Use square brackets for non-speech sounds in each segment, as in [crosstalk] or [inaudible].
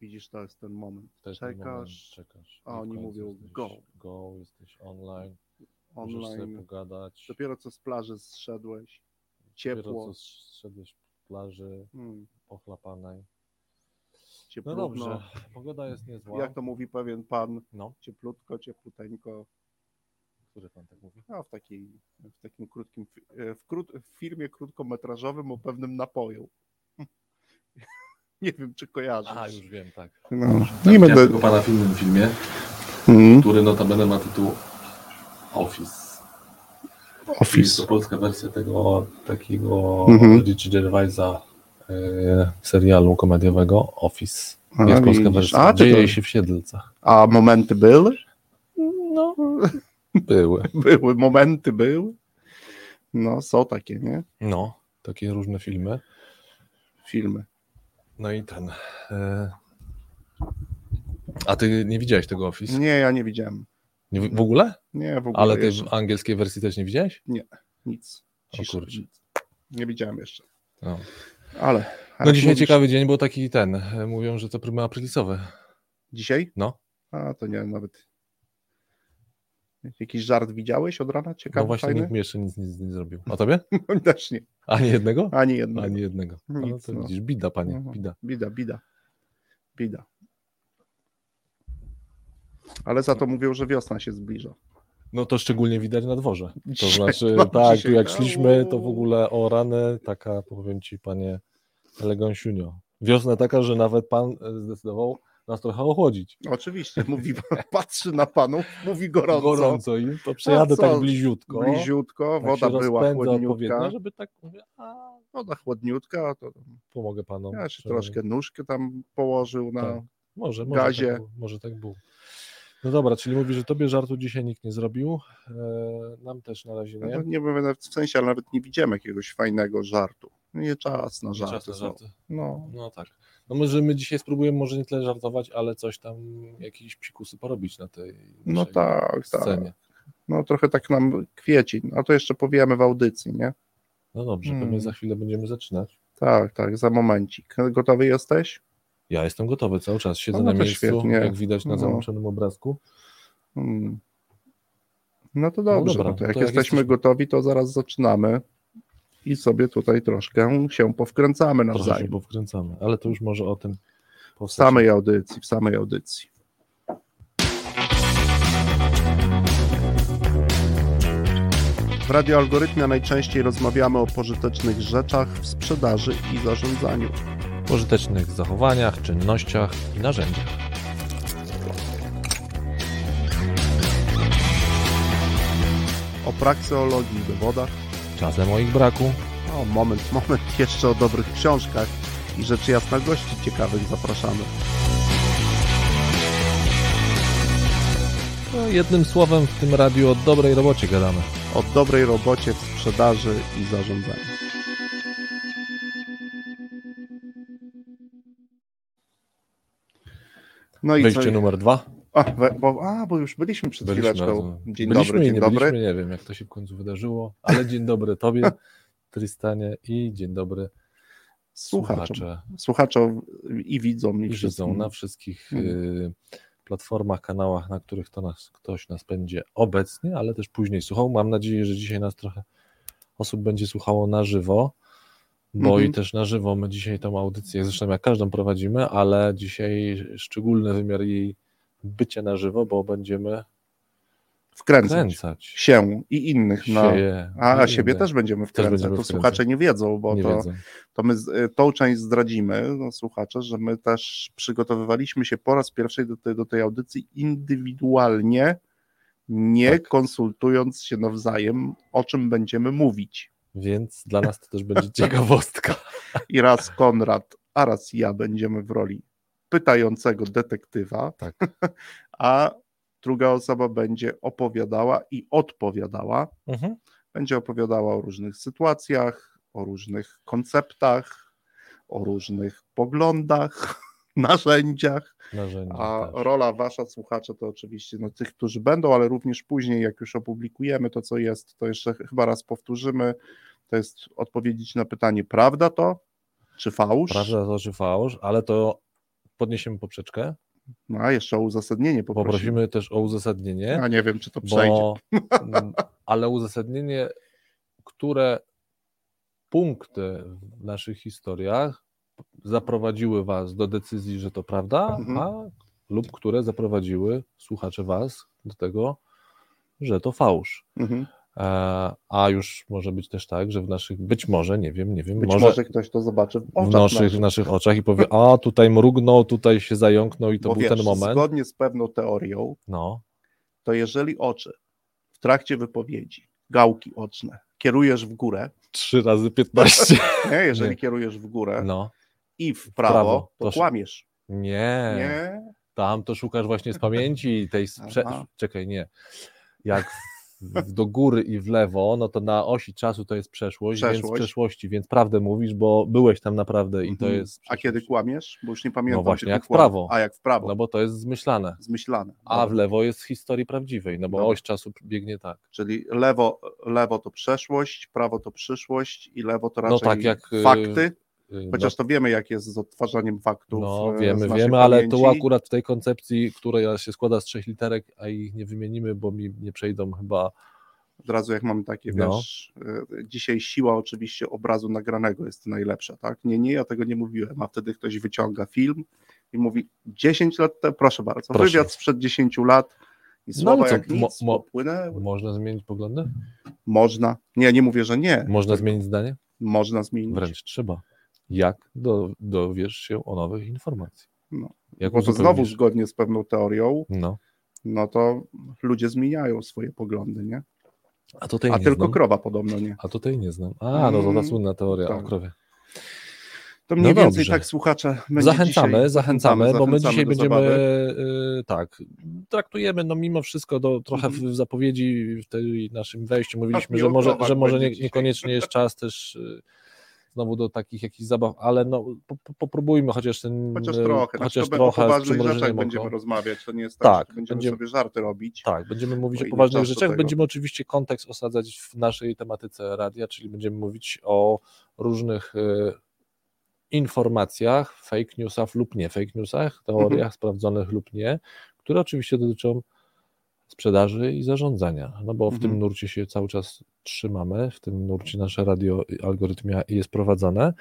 Widzisz, to jest ten moment. Ten Czekasz, moment, czekasz. a oni mówią jesteś go. Go, jesteś online, możesz sobie online. pogadać. Dopiero co z plaży zszedłeś. Dopiero Ciepło. co zszedłeś z plaży Hmm, ochlapanej. No cieplutno. dobrze, pogoda jest niezła. Jak to mówi pewien pan, No, cieplutko, ciepluteńko. który pan tak mówi? A w, takiej, w takim krótkim, e, w, krót, w filmie krótkometrażowym o pewnym napoju. [laughs] Nie wiem, czy kojarzysz. A, już wiem, tak. No, Nie będę. tego pana w innym filmie, Hmm, który notabene ma tytuł Office. Jest office. to polska wersja tego takiego Mhm. Richie Gervaisa e, serialu komediowego Office. A, Jest polska widzisz. wersja. A, to Dzieje to- się w Siedlcach. A momenty były? No, [laughs] były. Były, momenty były. No, są takie, nie? No, takie różne filmy. Filmy. No i ten. E... A ty nie widziałeś tego Office? Nie, ja nie widziałem. Nie, w ogóle? Nie, w ogóle. Ale w angielskiej wersji też nie widziałeś? Nic. O Cisza, kurczę. nic. Nie widziałem jeszcze. No, Ale. no dzisiaj mówisz- ciekawy dzień, bo taki ten. e, Mówią, że to próby aprilisowe. Dzisiaj? No. A, to nie, nawet. Jakiś żart widziałeś od rana? No Ciekawy, właśnie fajny? nikt mi jeszcze nic, nic nie zrobił. A tobie? [laughs] Też nie. Ani jednego? Ani jedno. Ani jednego. No Nic, to no. widzisz, bida panie, Mhm. bida. Bida, bida. Bida. Ale za to mówią, że wiosna się zbliża. No to szczególnie widać na dworze. To Dzisiaj- znaczy, [laughs] no, tak, dzisiaj- tu jak szliśmy, to w ogóle o rany, taka powiem ci panie Elegansiunio. Wiosna taka, że nawet pan e, zdecydował nas trochę ochłodzić. Oczywiście, mówi, [laughs] patrzy na panów, mówi gorąco. Gorąco im, to przejadę co? tak bliziutko. Bliziutko, tak woda była chłodniutka. żeby tak mówię, a Woda chłodniutka, to pomogę panom. ja się troszkę nóżkę tam położył na... Tak. Może, może, gazie. Tak, było, może tak było. No dobra, czyli mówi, że tobie żartu dzisiaj nikt nie zrobił. E, nam też na razie No, nie. to nie wiem, w sensie, ale nawet nie widziałem jakiegoś fajnego żartu. Nie czas na Nie czas żarty. na żarty. No, No tak. No może my dzisiaj spróbujemy może nie tyle żartować, ale coś tam, jakieś psikusy porobić na tej no tak, tak. scenie. No trochę tak nam kwieci. A to jeszcze powiemy w audycji, nie? No dobrze, Hmm. pewnie za chwilę będziemy zaczynać. Tak, tak, za momencik. Gotowy jesteś? Ja jestem gotowy cały czas, siedzę No na to miejscu, świetnie. jak widać na No. załączonym obrazku. Hmm. No to dobrze, dobra, no to jak to jak jesteśmy jesteśmy- gotowi, to zaraz zaczynamy i sobie tutaj troszkę się powkręcamy Trochę się nawzajem. powkręcamy, ale to już może o tym W samej audycji, w samej audycji. W radioalgorytmie najczęściej rozmawiamy o pożytecznych rzeczach w sprzedaży i zarządzaniu. pożytecznych zachowaniach, czynnościach i narzędziach. O prakseologii i dowodach. Czasem o ich braku, O, moment, moment, jeszcze o dobrych książkach i rzecz jasna gości ciekawych zapraszamy. no, jednym słowem w tym radiu o dobrej robocie gadamy. O dobrej robocie w sprzedaży i zarządzaniu. No i Wejście co? numer dwa. A, bo, a, bo już byliśmy przed Byliśmy, chwileczką. no, Dzień byliśmy dobry, dzień nie dobry. byliśmy, nie wiem jak to się w końcu wydarzyło, ale dzień dobry tobie, [laughs] Tristanie i dzień dobry słuchacze słuchaczom i widzom. I, i widzą na wszystkich Mm. y, platformach, kanałach, na których to nas, ktoś nas będzie obecnie, ale też później słuchał. Mam nadzieję, że dzisiaj nas trochę osób będzie słuchało na żywo, bo Mhm. i też na żywo my dzisiaj tą audycję, zresztą jak każdą prowadzimy, ale dzisiaj szczególny wymiar jej bycia na żywo, bo będziemy Wkręcać kręcać się i innych. Na, sieje a, siebie też będziemy wkręcać. będziemy to wkręcać. słuchacze nie wiedzą, bo Nie to, wiedzą. to my tą część zdradzimy, no, słuchacze, że my też przygotowywaliśmy się po raz pierwszy do tej, do tej audycji indywidualnie, nie Tak. konsultując się nawzajem, o czym będziemy mówić. Więc dla nas to też będzie ciekawostka. I raz Konrad, a raz ja będziemy w roli pytającego detektywa, Tak. [laughs] a druga osoba będzie opowiadała i odpowiadała. Mhm. Będzie opowiadała o różnych sytuacjach, o różnych konceptach, o różnych poglądach, [laughs] narzędziach. Narzędzia A też. rola wasza, słuchacze, to oczywiście no, tych, którzy będą, ale również później, jak już opublikujemy to, co jest, to jeszcze ch- chyba raz powtórzymy. To jest odpowiedzieć na pytanie, prawda to, czy fałsz? Prawda to czy fałsz, ale to podniesiemy poprzeczkę. No a jeszcze o uzasadnienie poprosimy. Poprosimy też o uzasadnienie. A nie wiem, czy to przejdzie. Bo, [laughs] ale uzasadnienie, które punkty w naszych historiach zaprowadziły Was do decyzji, że to prawda, Mhm. a lub które zaprowadziły słuchacze Was do tego, że to fałsz. Mhm. E, A już może być też tak, że w naszych, być może, nie wiem, nie wiem, Być może, może, ktoś to zobaczy w w oczach naszych, naszych. w naszych oczach i powie, a tutaj mrugnął, tutaj się zająknął i to Bo był wiesz, ten moment. zgodnie z pewną teorią, No, to jeżeli oczy w trakcie wypowiedzi, gałki oczne, kierujesz w górę, trzy razy 15. [laughs] nie? jeżeli Nie. kierujesz w górę No, i w prawo, prawo, to to sz- kłamiesz. nie. Nie? Tam to szukasz właśnie z pamięci tej sprze... Czekaj, nie. Jak w, w do góry i w lewo, no to na osi czasu to jest przeszłość, więc w Przeszłość. przeszłości, więc prawdę mówisz, bo byłeś tam naprawdę i to Mhm. jest. A kiedy kłamiesz? Bo już nie pamiętam. No właśnie, jak w prawo. A jak w prawo. No bo to jest zmyślane. Zmyślane. A w lewo jest historii prawdziwej, no bo Dobra. oś czasu biegnie tak. Czyli lewo, lewo to przeszłość, prawo to przyszłość i lewo to No raczej tak jak, y, fakty. Yy, Chociaż to wiemy, jak jest z odtwarzaniem faktów. No e, wiemy, wiemy, ale tu pamięci. akurat w tej koncepcji, która się składa z trzech literek, a ich nie wymienimy, bo mi nie przejdą chyba. Od razu jak mamy takie, No. wiesz, e, dzisiaj siła oczywiście obrazu nagranego jest najlepsza, tak? Nie, nie, ja tego nie mówiłem, a wtedy ktoś wyciąga film i mówi 10 lat temu, proszę bardzo, Proszę. wywiad sprzed 10 lat i No, słowa ale co, jak nic mo- mo-. Można zmienić poglądy? Można. Nie, nie mówię, że nie. Można zmienić zdanie? Można zmienić. Wręcz trzeba. Jak do, dowiesz się o nowych informacji? No. Jak Bo to znowu zgodnie z pewną teorią, No. no to ludzie zmieniają swoje poglądy, nie? A tutaj A nie tylko znam. krowa podobno nie. A tutaj nie znam. A, no to ta Mm, słynna teoria tak. o krowie. To mniej No więcej dobrze. tak słuchacze. Zachęcamy, dzisiaj, zachęcamy, bo my zachęcamy dzisiaj będziemy zabawy. y, tak, traktujemy no mimo wszystko do, trochę Mhm. w zapowiedzi w tej naszym wejściu mówiliśmy, Tak, że może, że może nie, niekoniecznie jest czas też y, znowu do takich jakichś zabaw, ale no po, po, popróbujmy chociaż ten Chociaż y, trochę. Znaczy, chociaż to trochę o poważnych rzeczach będziemy rozmawiać. To nie jest tak, Tak, będziemy będziemy- sobie żarty robić. Tak, będziemy mówić Bo o ile poważnych rzeczach, będziemy oczywiście kontekst osadzać w naszej tematyce radia, czyli będziemy mówić o różnych y, informacjach, fake newsach lub nie fake newsach, teoriach Mhm. sprawdzonych lub nie, które oczywiście dotyczą sprzedaży i zarządzania, no bo w Mhm. tym nurcie się cały czas trzymamy, w tym nurcie nasze radio algorytmia jest prowadzone,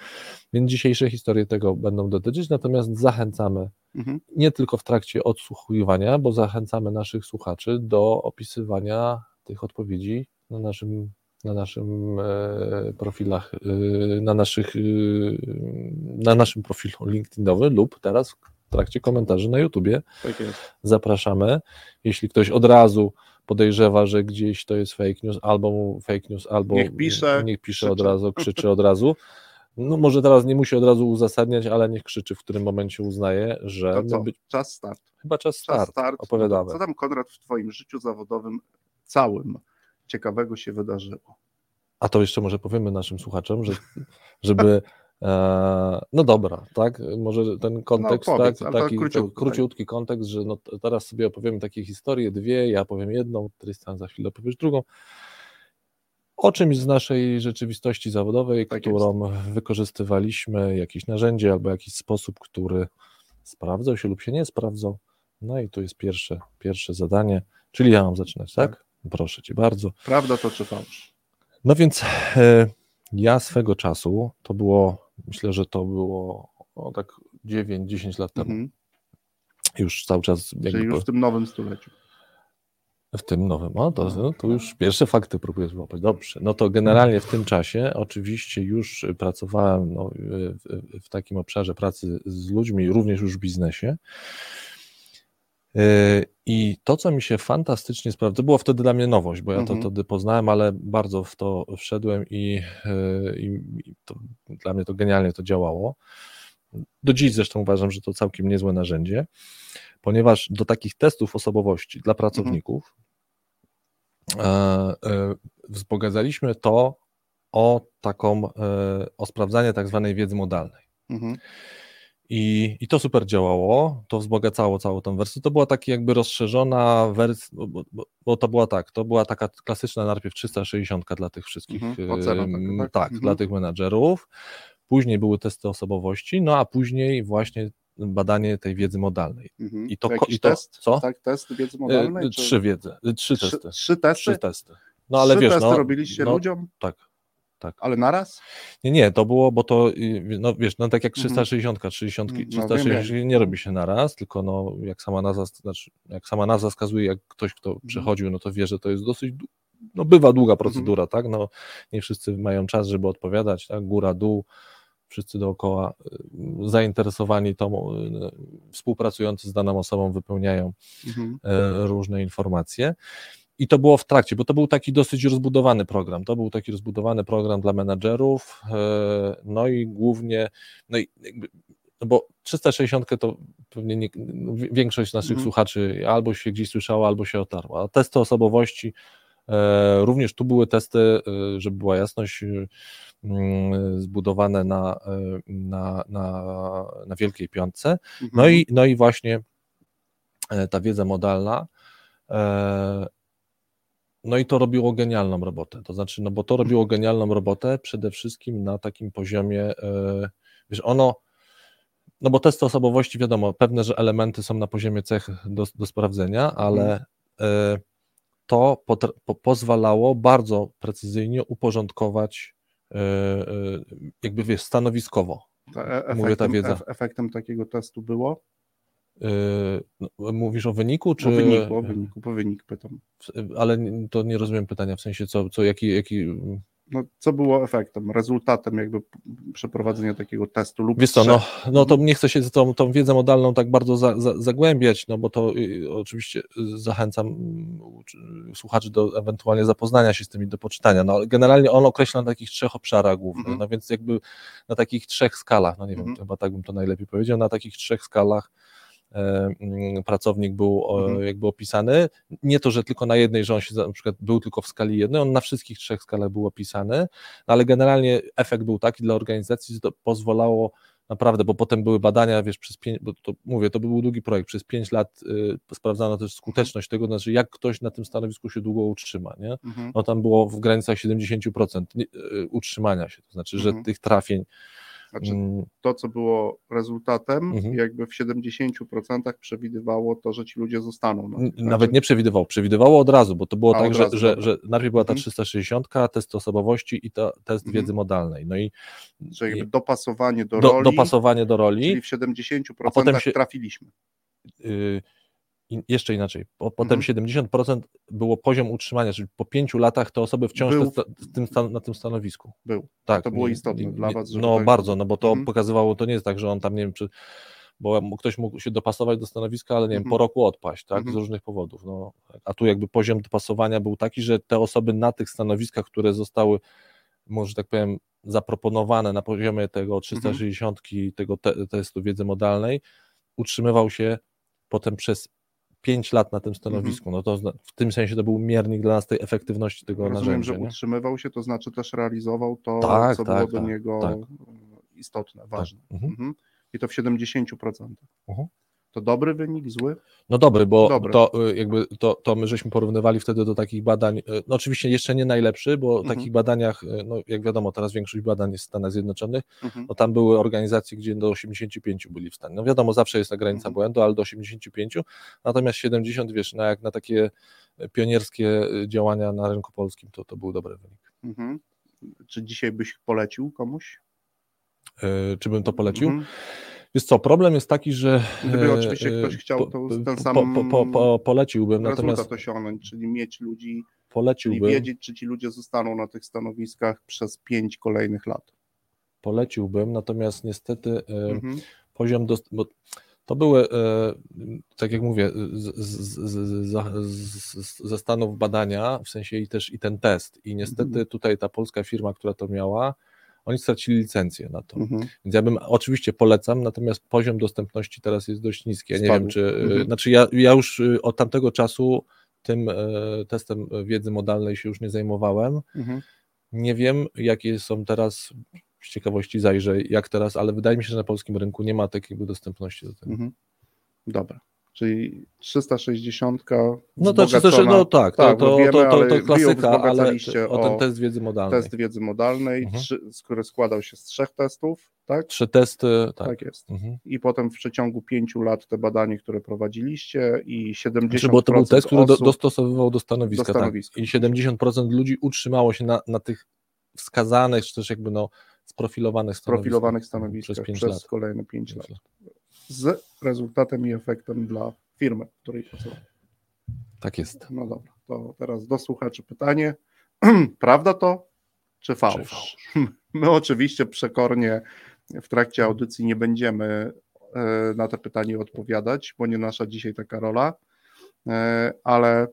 więc dzisiejsze historie tego będą dotyczyć, natomiast zachęcamy Mhm. nie tylko w trakcie odsłuchiwania, bo zachęcamy naszych słuchaczy do opisywania tych odpowiedzi na naszym, na naszym e, profilach, e, na, naszych, e, na naszym profilu [laughs] LinkedInowym lub teraz trakcie komentarzy na YouTubie. Tak. Zapraszamy. Jeśli ktoś od razu podejrzewa, że gdzieś to jest fake news, albo mu fake news, albo Niech pisze, niech pisze od razu, [laughs] krzyczy od razu. No może teraz nie musi od razu uzasadniać, ale niech krzyczy, w którym momencie uznaje, że co? być, Czas start. chyba czas Czas start. start. Opowiadamy. Co tam, Konrad, w Twoim życiu zawodowym całym ciekawego się wydarzyło? A to jeszcze może powiemy naszym słuchaczom, że, żeby. E, no dobra, tak? Może ten kontekst, No, powiedz, tak, taki króciutko, to króciutki kontekst, że no, teraz sobie opowiemy takie historie, dwie, ja powiem jedną, Tristan za chwilę powiesz drugą. O czymś z naszej rzeczywistości zawodowej, Tak którą wykorzystywaliśmy, jakieś narzędzie albo jakiś sposób, który sprawdzał się lub się nie sprawdzał. No i tu jest pierwsze, pierwsze zadanie, czyli ja mam zaczynać, tak? Proszę cię bardzo. Prawda to czy fałsz? No więc e, ja swego czasu, to było, myślę, że to było o, tak 9-10 lat temu, Mhm. już cały czas jakby Czyli już w tym nowym stuleciu. w tym nowym, o to, no, to już pierwsze fakty próbuję złapać, dobrze, no to generalnie w tym czasie oczywiście już pracowałem no, w, w takim obszarze pracy z ludźmi, również już w biznesie I to, co mi się fantastycznie sprawdza, to było wtedy dla mnie nowość, bo ja to Mhm. wtedy poznałem, ale bardzo w to wszedłem i, e, i, i to, dla mnie to genialnie to działało. Do dziś zresztą uważam, że to całkiem niezłe narzędzie, ponieważ do takich testów osobowości dla pracowników e, wzbogacaliśmy to o taką, o sprawdzanie tak zwanej wiedzy modalnej. Mhm. I, I to super działało, to wzbogacało całą tą wersję. To była taka jakby rozszerzona wersja, bo, bo, bo- to była tak, to była taka klasyczna najpierw 360 dla tych wszystkich, Mhm, ocena taka, em, tak? tak, Mhm. dla tych menadżerów. Później były testy osobowości, no a później właśnie badanie tej wiedzy modalnej. Mhm. I to, Jakiś i to test? co? Tak, test wiedzy modalnej? E, czy- Trzy wiedzy, trzy trzy, testy. trzy testy? Trzy testy. No ale trzy wiesz, testy no, robiliście no, ludziom? tak, tak. Ale naraz? Nie, nie, to było, bo to, y, no wiesz, no tak jak Mhm. 360, 60, No, wiem, 360 nie robi się naraz, tylko no jak sama nazwa, znaczy, jak sama nazwa wskazuje, jak ktoś, kto Mhm. przechodził, no to wie, że to jest dosyć, no bywa długa procedura, tak, no nie wszyscy mają czas, żeby odpowiadać, tak, góra, dół, wszyscy dookoła y, zainteresowani tą, y, współpracujący z daną osobą wypełniają Mhm. e, różne informacje. I to było w trakcie, bo to był taki dosyć rozbudowany program. To był taki rozbudowany program dla menadżerów, e, no i głównie, no i jakby, no bo 360 to pewnie nie, no wi- większość naszych Mhm. słuchaczy albo się gdzieś słyszała, albo się otarła. A testy osobowości, e, również tu były testy, e, żeby była jasność, mm, zbudowane na, na, na, na Wielkiej Piątce. No i, no i właśnie ta wiedza modalna. No i to robiło genialną robotę. To znaczy, no bo to robiło genialną robotę przede wszystkim na takim poziomie, e, wiesz, ono, no bo testy osobowości, wiadomo, pewne, że elementy są na poziomie cech do, do sprawdzenia, ale e, to potr- po, pozwalało bardzo precyzyjnie uporządkować e, jakby wiesz, stanowiskowo. Ta e- mówię, ta efektem, wiedza. ef- efektem takiego testu było? Yy, no, Mówisz o wyniku, czy. Po wyniku, o wyniku, po wynik pytam. Ale to nie rozumiem pytania, w sensie co, co jaki, jaki. No, co było efektem, rezultatem jakby przeprowadzenia takiego testu lub Wiesz co, no, no to nie chcę się tą, tą wiedzę modalną tak bardzo za, za, zagłębiać, no bo to y, oczywiście y, zachęcam mm, ucz- słuchaczy do ewentualnie zapoznania się z tymi, do poczytania. No, generalnie on określa na takich trzech obszarach głównych, Mhm. no więc jakby na takich trzech skalach, no nie wiem, Mhm. chyba tak bym to najlepiej powiedział, na takich trzech skalach mm, pracownik był Mhm. jakby opisany. Nie to, że tylko na jednej, że on się na przykład był tylko w skali jednej, on na wszystkich trzech skalach był opisany, no ale generalnie efekt był taki dla organizacji, że to pozwalało naprawdę, bo potem były badania, wiesz, przez pięć, bo to mówię, to był długi projekt, przez pięć lat y, sprawdzano też skuteczność tego, znaczy jak ktoś na tym stanowisku się długo utrzyma, nie? Mhm. No tam było w granicach 70% nie- y, utrzymania się, to znaczy, że Mhm. tych trafień Znaczy, to, co było rezultatem, Mhm. jakby w 70% przewidywało to, że ci ludzie zostaną. No. N- Znaczy, Nawet nie przewidywało, przewidywało od razu, bo to było A, tak, że, razu, że, że najpierw była ta Mhm. 360, test osobowości i to, test Mhm. wiedzy modalnej. No i Że jakby dopasowanie do, do, roli, dopasowanie do roli, czyli w 70% a potem się- trafiliśmy. y, i jeszcze inaczej, po, potem Mhm. 70% było poziom utrzymania, czyli po pięciu latach te osoby wciąż Był- te, tym, stan- na tym stanowisku. Był. Tak, To było istotne nie- dla was, No tak- bardzo, no bo to Mhm. pokazywało, to nie jest tak, że on tam, nie wiem, czy bo ktoś mógł się dopasować do stanowiska, ale nie wiem, Mhm. po roku odpaść, tak, Mhm. z różnych powodów. No, a tu jakby poziom dopasowania był taki, że te osoby na tych stanowiskach, które zostały, może tak powiem, zaproponowane na poziomie tego 360, tego te, testu wiedzy modalnej, utrzymywał się potem przez 5 lat na tym stanowisku. No to w tym sensie to był miernik dla nas tej efektywności tego Rozumiem, narzędzia. że nie? utrzymywał się, to znaczy też realizował to, Tak, co tak, było do tak, niego tak. istotne, ważne. Mhm. Mhm. I to w 70%. Mhm. To dobry wynik, zły? No dobry, bo Dobry. to y, jakby to, to my żeśmy porównywali wtedy do takich badań, y, no oczywiście jeszcze nie najlepszy, bo w Mhm. takich badaniach, y, no jak wiadomo, teraz większość badań jest w Stanach Zjednoczonych, Mhm. no tam były organizacje, gdzie do 85 byli w stanie. No wiadomo, zawsze jest ta granica Mhm. błędu, ale do 85, natomiast 70, wiesz, no jak na takie pionierskie działania na rynku polskim, to to był dobry wynik. Mhm. Czy dzisiaj byś polecił komuś? Y, Czy bym to polecił? Wiesz co, problem jest taki, że... Gdyby e, oczywiście e, ktoś chciał, to ten sam po, po, po, poleciłbym, natomiast Rezultat osiągnąć, czyli mieć ludzi, czyli poleciłbym, wiedzieć, czy ci ludzie zostaną na tych stanowiskach przez pięć kolejnych lat. poleciłbym, natomiast niestety e, Mhm. poziom, dost, bo to były, tak jak mówię, z, z, z, z, z, ze Stanów badania, w sensie i też i ten test i niestety Mhm. tutaj ta polska firma, która to miała, oni stracili licencję na to. Mhm. Więc ja bym oczywiście polecam, natomiast poziom dostępności teraz jest dość niski. Ja nie Spadł. wiem, czy. Mhm. Znaczy, ja, ja już y, od tamtego czasu tym e, testem wiedzy modalnej się już nie zajmowałem. Mhm. Nie wiem, jakie są teraz. Z ciekawości zajrzę, jak teraz, ale wydaje mi się, że na polskim rynku nie ma takiej dostępności do tego. Mhm. Dobra. Czyli 360. No to 360, no tak, to, to, wiemy, to, to, to klasyka, ale o ten test wiedzy modalnej. Test wiedzy modalnej, mhm. trzy, który składał się z trzech testów, tak? Trzy testy, tak. Tak jest. Mhm. I potem w przeciągu pięciu lat te badanie, które prowadziliście i 70% znaczy, bo to był test, który do, dostosowywał do stanowiska, do stanowiska. Tak. i 70% ludzi utrzymało się na, na tych wskazanych, czy też jakby no sprofilowanych stanowiskach, profilowanych stanowiskach przez, przez kolejne 5 lat. lat. Z rezultatem i efektem dla firmy, w której pracowałem. Tak jest. No dobra, to teraz do słuchaczy pytanie. [clears throat] Prawda to, czy fałsz? czy fałsz? [laughs] My oczywiście przekornie w trakcie audycji nie będziemy e, na to pytanie odpowiadać, bo nie nasza dzisiaj taka rola, e, ale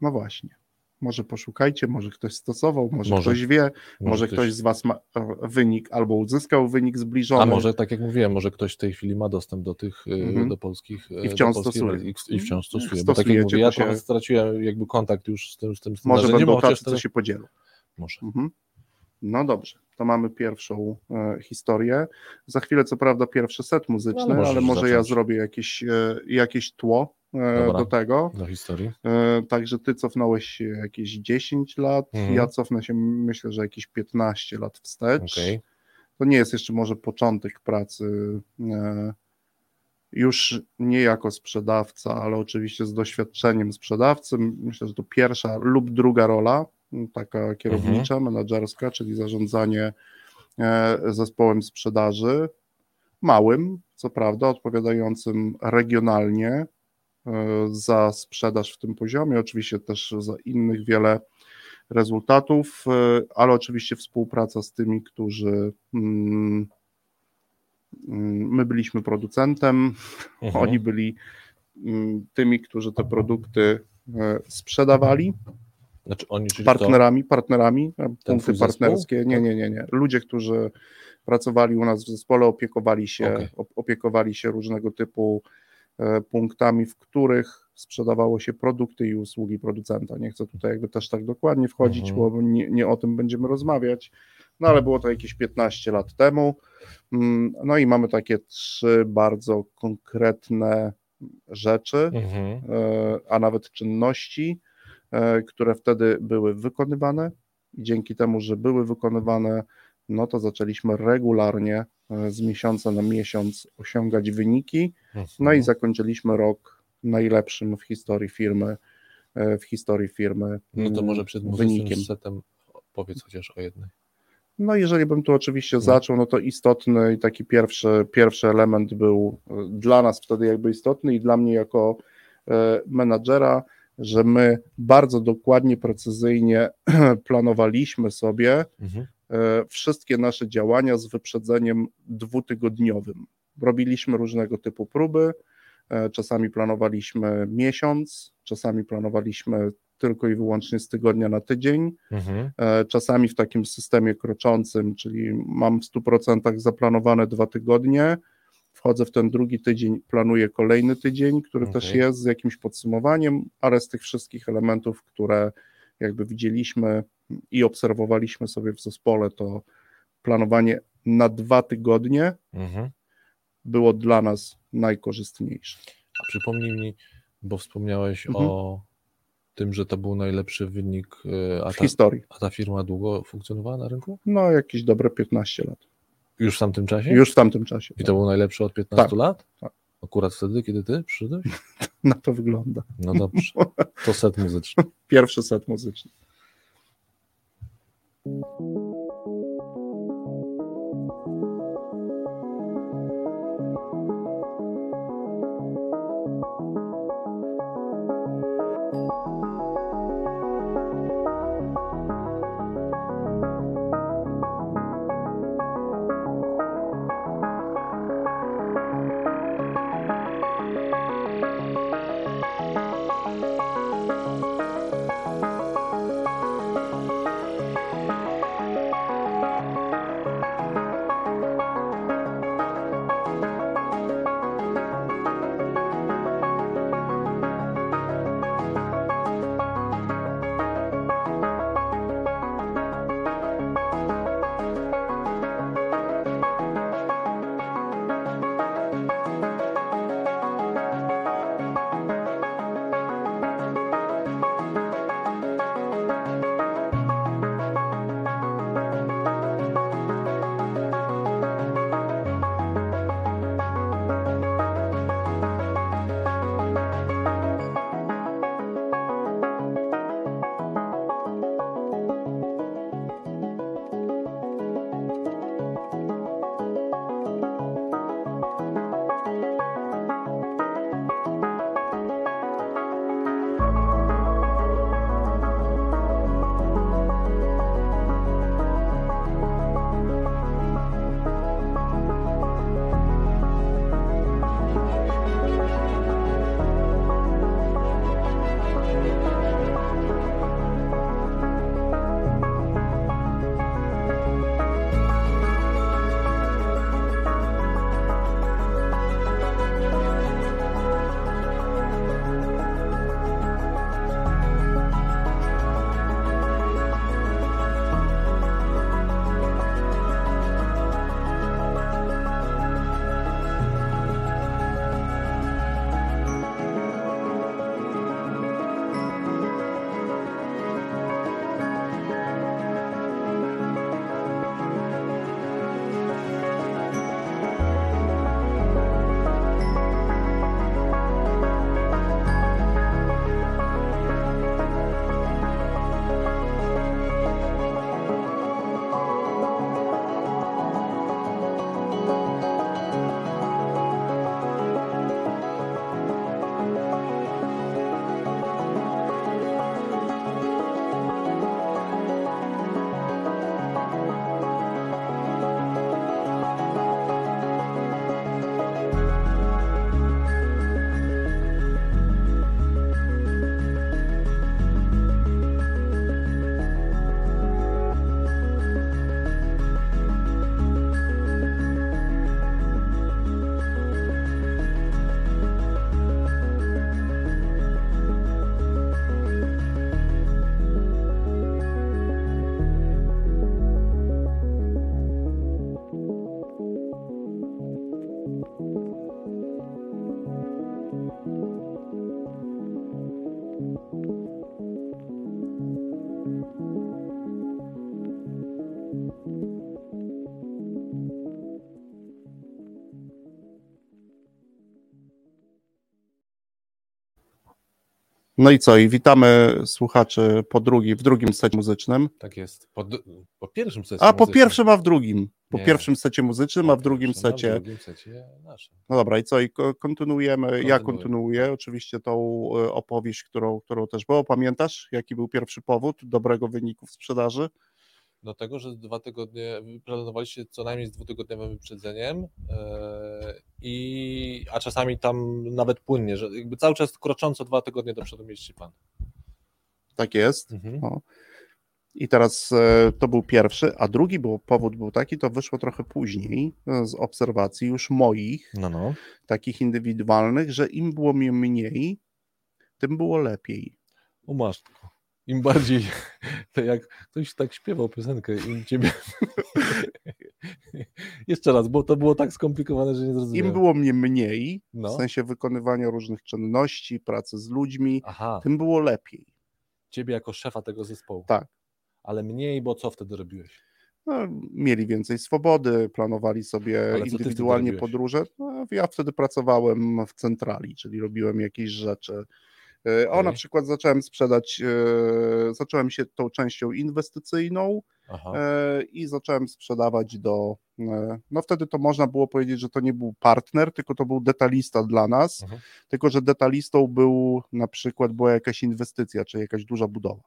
no właśnie. Może poszukajcie, może ktoś stosował, może, może. ktoś wie, może, może ktoś... ktoś z Was ma e, wynik albo uzyskał wynik zbliżony. A może, tak jak mówiłem, może ktoś w tej chwili ma dostęp do tych, mm -hmm. do polskich i wciąż stosuje. I, I, wciąż stosuje. Bo tak jak mówię, ja się... straciłem jakby kontakt już z tym, z tym Może będą tacy, co się podzielą. Może. Mhm. No dobrze, to mamy pierwszą e, historię. Za chwilę, co prawda, pierwszy set muzyczny, no, ale może zacząć. ja zrobię jakieś, e, jakieś tło e, Dobra, do tego. Do historii. E, także ty cofnąłeś się jakieś 10 lat, mhm. ja cofnę się myślę, że jakieś 15 lat wstecz. Okay. To nie jest jeszcze może początek pracy. E, już nie jako sprzedawca, ale oczywiście z doświadczeniem sprzedawcy. Myślę, że to pierwsza lub druga rola taka kierownicza, mhm. menedżerska, czyli zarządzanie e, zespołem sprzedaży, małym, co prawda, odpowiadającym regionalnie e, za sprzedaż w tym poziomie, oczywiście też za innych wiele rezultatów, e, ale oczywiście współpraca z tymi, którzy mm, mm, my byliśmy producentem, mhm. oni byli mm, tymi, którzy te produkty sprzedawali. Znaczy oni, partnerami, partnerami, punkty partnerskie. Nie, tak. nie, nie, nie. Ludzie, którzy pracowali u nas w zespole, opiekowali się, okay. opiekowali się różnego typu e, punktami, w których sprzedawało się produkty i usługi producenta. Nie chcę tutaj jakby też tak dokładnie wchodzić, mhm. bo nie, nie, o tym będziemy rozmawiać, no ale było to jakieś 15 lat temu. Mm, no i mamy takie trzy bardzo konkretne rzeczy, mhm. E, a nawet czynności, E, które wtedy były wykonywane. Dzięki temu, że były wykonywane, no to zaczęliśmy regularnie e, z miesiąca na miesiąc osiągać wyniki. No i mhm. zakończyliśmy rok najlepszym w historii firmy, e, w historii firmy. No to może przed wynikiem. setem powiedz chociaż o jednej. No jeżeli bym tu oczywiście no. zaczął, no to istotny i taki pierwszy, pierwszy element był dla nas wtedy jakby istotny i dla mnie jako menadżera, że my bardzo dokładnie, precyzyjnie [clears throat] planowaliśmy sobie mhm. E, wszystkie nasze działania z wyprzedzeniem dwutygodniowym. Robiliśmy różnego typu próby, e, czasami planowaliśmy miesiąc, czasami planowaliśmy tylko i wyłącznie z tygodnia na tydzień, mhm. E, czasami w takim systemie kroczącym, czyli mam w 100% zaplanowane dwa tygodnie, wchodzę w ten drugi tydzień, planuję kolejny tydzień, który okay. też jest z jakimś podsumowaniem, ale z tych wszystkich elementów, które jakby widzieliśmy i obserwowaliśmy sobie w zespole, to planowanie na dwa tygodnie mhm. było dla nas najkorzystniejsze. A przypomnij mi, bo wspomniałeś mhm. o tym, że to był najlepszy wynik e, a w ta, historii. A ta firma długo funkcjonowała na rynku? No, jakieś dobre 15 lat. Już w tamtym czasie? Już w tamtym czasie. I to był najlepszy od 15 tak, lat? Tak. Akurat wtedy, kiedy ty przyszedłeś? [laughs] Na to wygląda. No dobrze. To set muzyczny. [laughs] Pierwszy set muzyczny. Thank you. No i co? I witamy słuchaczy po drugi, w drugim secie muzycznym. Tak jest. Po, po pierwszym secie. A po muzycznym. pierwszym, a w drugim. Po Nie. pierwszym secie muzycznym, a w drugim pierwszym, secie. W drugim secie naszym. No dobra, i co? I ko- kontynuujemy. Ja Kontynuuj. kontynuuję oczywiście tą e, opowieść, którą, którą też było. Pamiętasz, jaki był pierwszy powód dobrego wyniku w sprzedaży? Do tego, że dwa tygodnie planowaliście co najmniej z dwutygodniowym wyprzedzeniem, e, i, a czasami tam nawet płynnie, że jakby cały czas krocząco dwa tygodnie do przodu mieliście plan. Tak jest. Mhm. No. I teraz e, to był pierwszy, a drugi był, powód był taki, to wyszło trochę później e, z obserwacji już moich, No, no. takich indywidualnych, że im było mnie mniej, tym było lepiej. U matko. Im bardziej, [laughs] to jak ktoś tak śpiewał piosenkę, im ciebie... [laughs] Jeszcze raz, bo to było tak skomplikowane, że nie zrozumiałem. Im było mnie mniej, No. w sensie wykonywania różnych czynności, pracy z ludźmi, Aha, tym było lepiej. ciebie jako szefa tego zespołu. Tak. Ale mniej, bo co wtedy robiłeś? No, mieli więcej swobody, planowali sobie indywidualnie podróże. No, ja wtedy pracowałem w centrali, czyli robiłem jakieś rzeczy. E, O, na przykład zacząłem sprzedać, e, zacząłem się tą częścią inwestycyjną Aha, e, i zacząłem sprzedawać do, no wtedy to można było powiedzieć, że to nie był partner, tylko to był detalista dla nas, Mhm. tylko że detalistą był na przykład była jakaś inwestycja, czy jakaś duża budowa.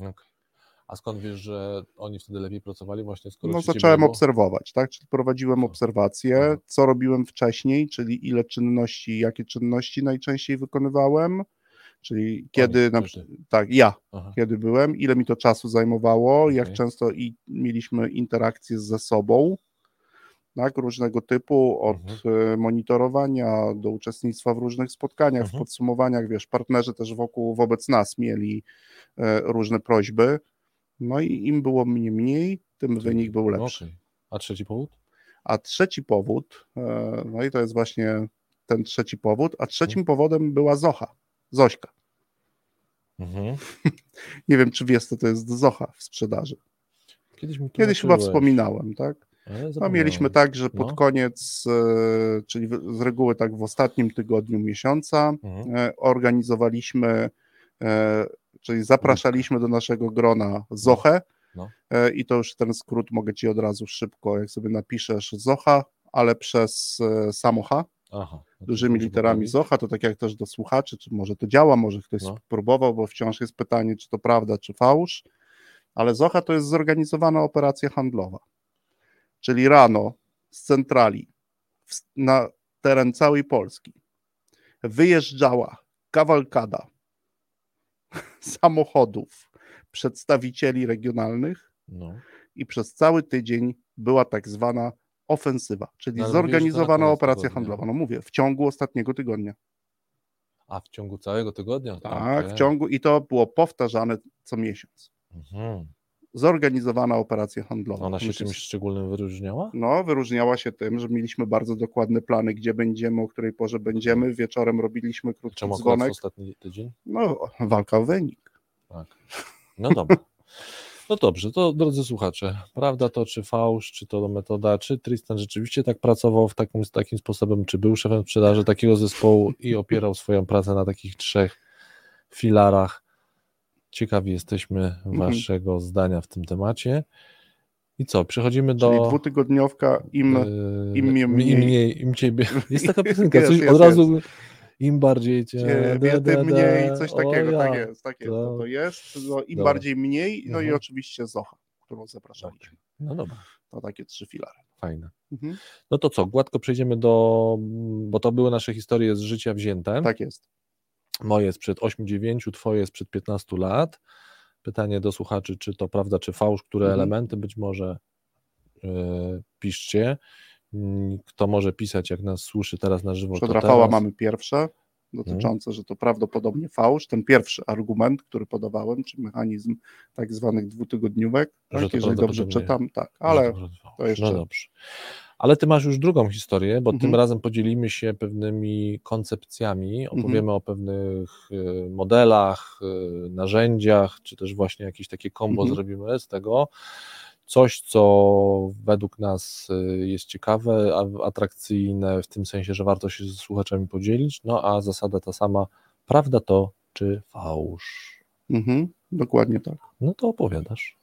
okej. A skąd wiesz, że oni wtedy lepiej pracowali właśnie, skoro No, zacząłem było? obserwować, tak? Czyli prowadziłem obserwacje, Aha. co robiłem wcześniej, czyli ile czynności, jakie czynności najczęściej wykonywałem, czyli kiedy, na, tak, ja, Aha. kiedy byłem, ile mi to czasu zajmowało, jak Okej. często i mieliśmy interakcje ze sobą, tak, różnego typu, od Mhm. e, monitorowania do uczestnictwa w różnych spotkaniach, Mhm. w podsumowaniach, wiesz, partnerzy też wokół, wobec nas mieli e, różne prośby, no i im było mnie mniej, tym wynik był lepszy. Okej. A trzeci powód? A trzeci powód, e, no i to jest właśnie ten trzeci powód, a trzecim Mhm. powodem była Zocha, Zośka. Mhm. [laughs] Nie wiem, czy wiesz, co to jest Zocha w sprzedaży. Kiedyś mi Kiedyś chyba wspominałem, tak? No, mieliśmy tak, że pod No. koniec, e, czyli z reguły tak w ostatnim tygodniu miesiąca, Mhm. e, organizowaliśmy, e, czyli zapraszaliśmy do naszego grona Zochę No. i to już ten skrót mogę Ci od razu szybko, jak sobie napiszesz Zocha, ale przez samocha, Aha. no dużymi literami. Zocha, to tak jak też do słuchaczy, czy może to działa, może ktoś No. spróbował, bo wciąż jest pytanie, czy to prawda, czy fałsz, ale Zocha to jest zorganizowana operacja handlowa, czyli rano z centrali w- na teren całej Polski wyjeżdżała kawalkada [laughs] samochodów przedstawicieli regionalnych No. i przez cały tydzień była tak zwana ofensywa, czyli No, zorganizowana operacja tygodnia. handlowa. No mówię, w ciągu ostatniego tygodnia. A w ciągu całego tygodnia? Tak, Okej. w ciągu i to było powtarzane co miesiąc. Mhm. Zorganizowana operacja handlowa. Ona się Myślę, czymś szczególnym wyróżniała? No, wyróżniała się tym, że mieliśmy bardzo dokładne plany, gdzie będziemy, o której porze będziemy. Wieczorem robiliśmy krótki Czemu dzwonek. ostatni tydzień? No, walka o wynik. Tak. No dobra. [laughs] No dobrze, to drodzy słuchacze, prawda to czy fałsz, czy to metoda, czy Tristan rzeczywiście tak pracował w takim, takim sposobem, czy był szefem sprzedaży takiego zespołu i opierał swoją pracę na takich trzech filarach. Ciekawi jesteśmy Mhm. waszego zdania w tym temacie. I co, przechodzimy Czyli do... dwutygodniowka im Yy, im mnie im mniej- mniej, im ciebie. [laughs] Jest taka piosenka, Jest, coś jest, od razu im bardziej cię. ciebie, tym mniej, coś takiego, ja. tak jest, tak jest, to- to, to jest. No, Im Dobra. bardziej mniej, no i Mhm. oczywiście Zocha, którą zapraszaliśmy. No dobra, To takie trzy filary. fajne. Mhm. No to co, gładko przejdziemy do, bo to były nasze historie z życia wzięte. Tak jest. Moje sprzed 8-9, twoje sprzed 15 lat. Pytanie do słuchaczy, czy to prawda, czy fałsz, które Mhm. elementy być może yy, piszcie. Mm, Kto może pisać, jak nas słyszy teraz na żywo, Od Rafała teraz. mamy pierwsze, dotyczące, że to prawdopodobnie fałsz. Ten pierwszy argument, który podawałem, czy mechanizm tak zwanych dwutygodniówek, tak, jeżeli dobrze czytam, tak, ale to to jeszcze- No dobrze. Ale ty masz już drugą historię, bo Mhm. tym razem podzielimy się pewnymi koncepcjami, opowiemy o pewnych y, modelach, y, narzędziach, czy też właśnie jakieś takie kombo Mhm. zrobimy z tego. Coś, co według nas y, jest ciekawe, atrakcyjne, w tym sensie, że warto się ze słuchaczami podzielić, no a zasada ta sama, prawda to czy fałsz? Mhm, dokładnie tak. No to opowiadasz.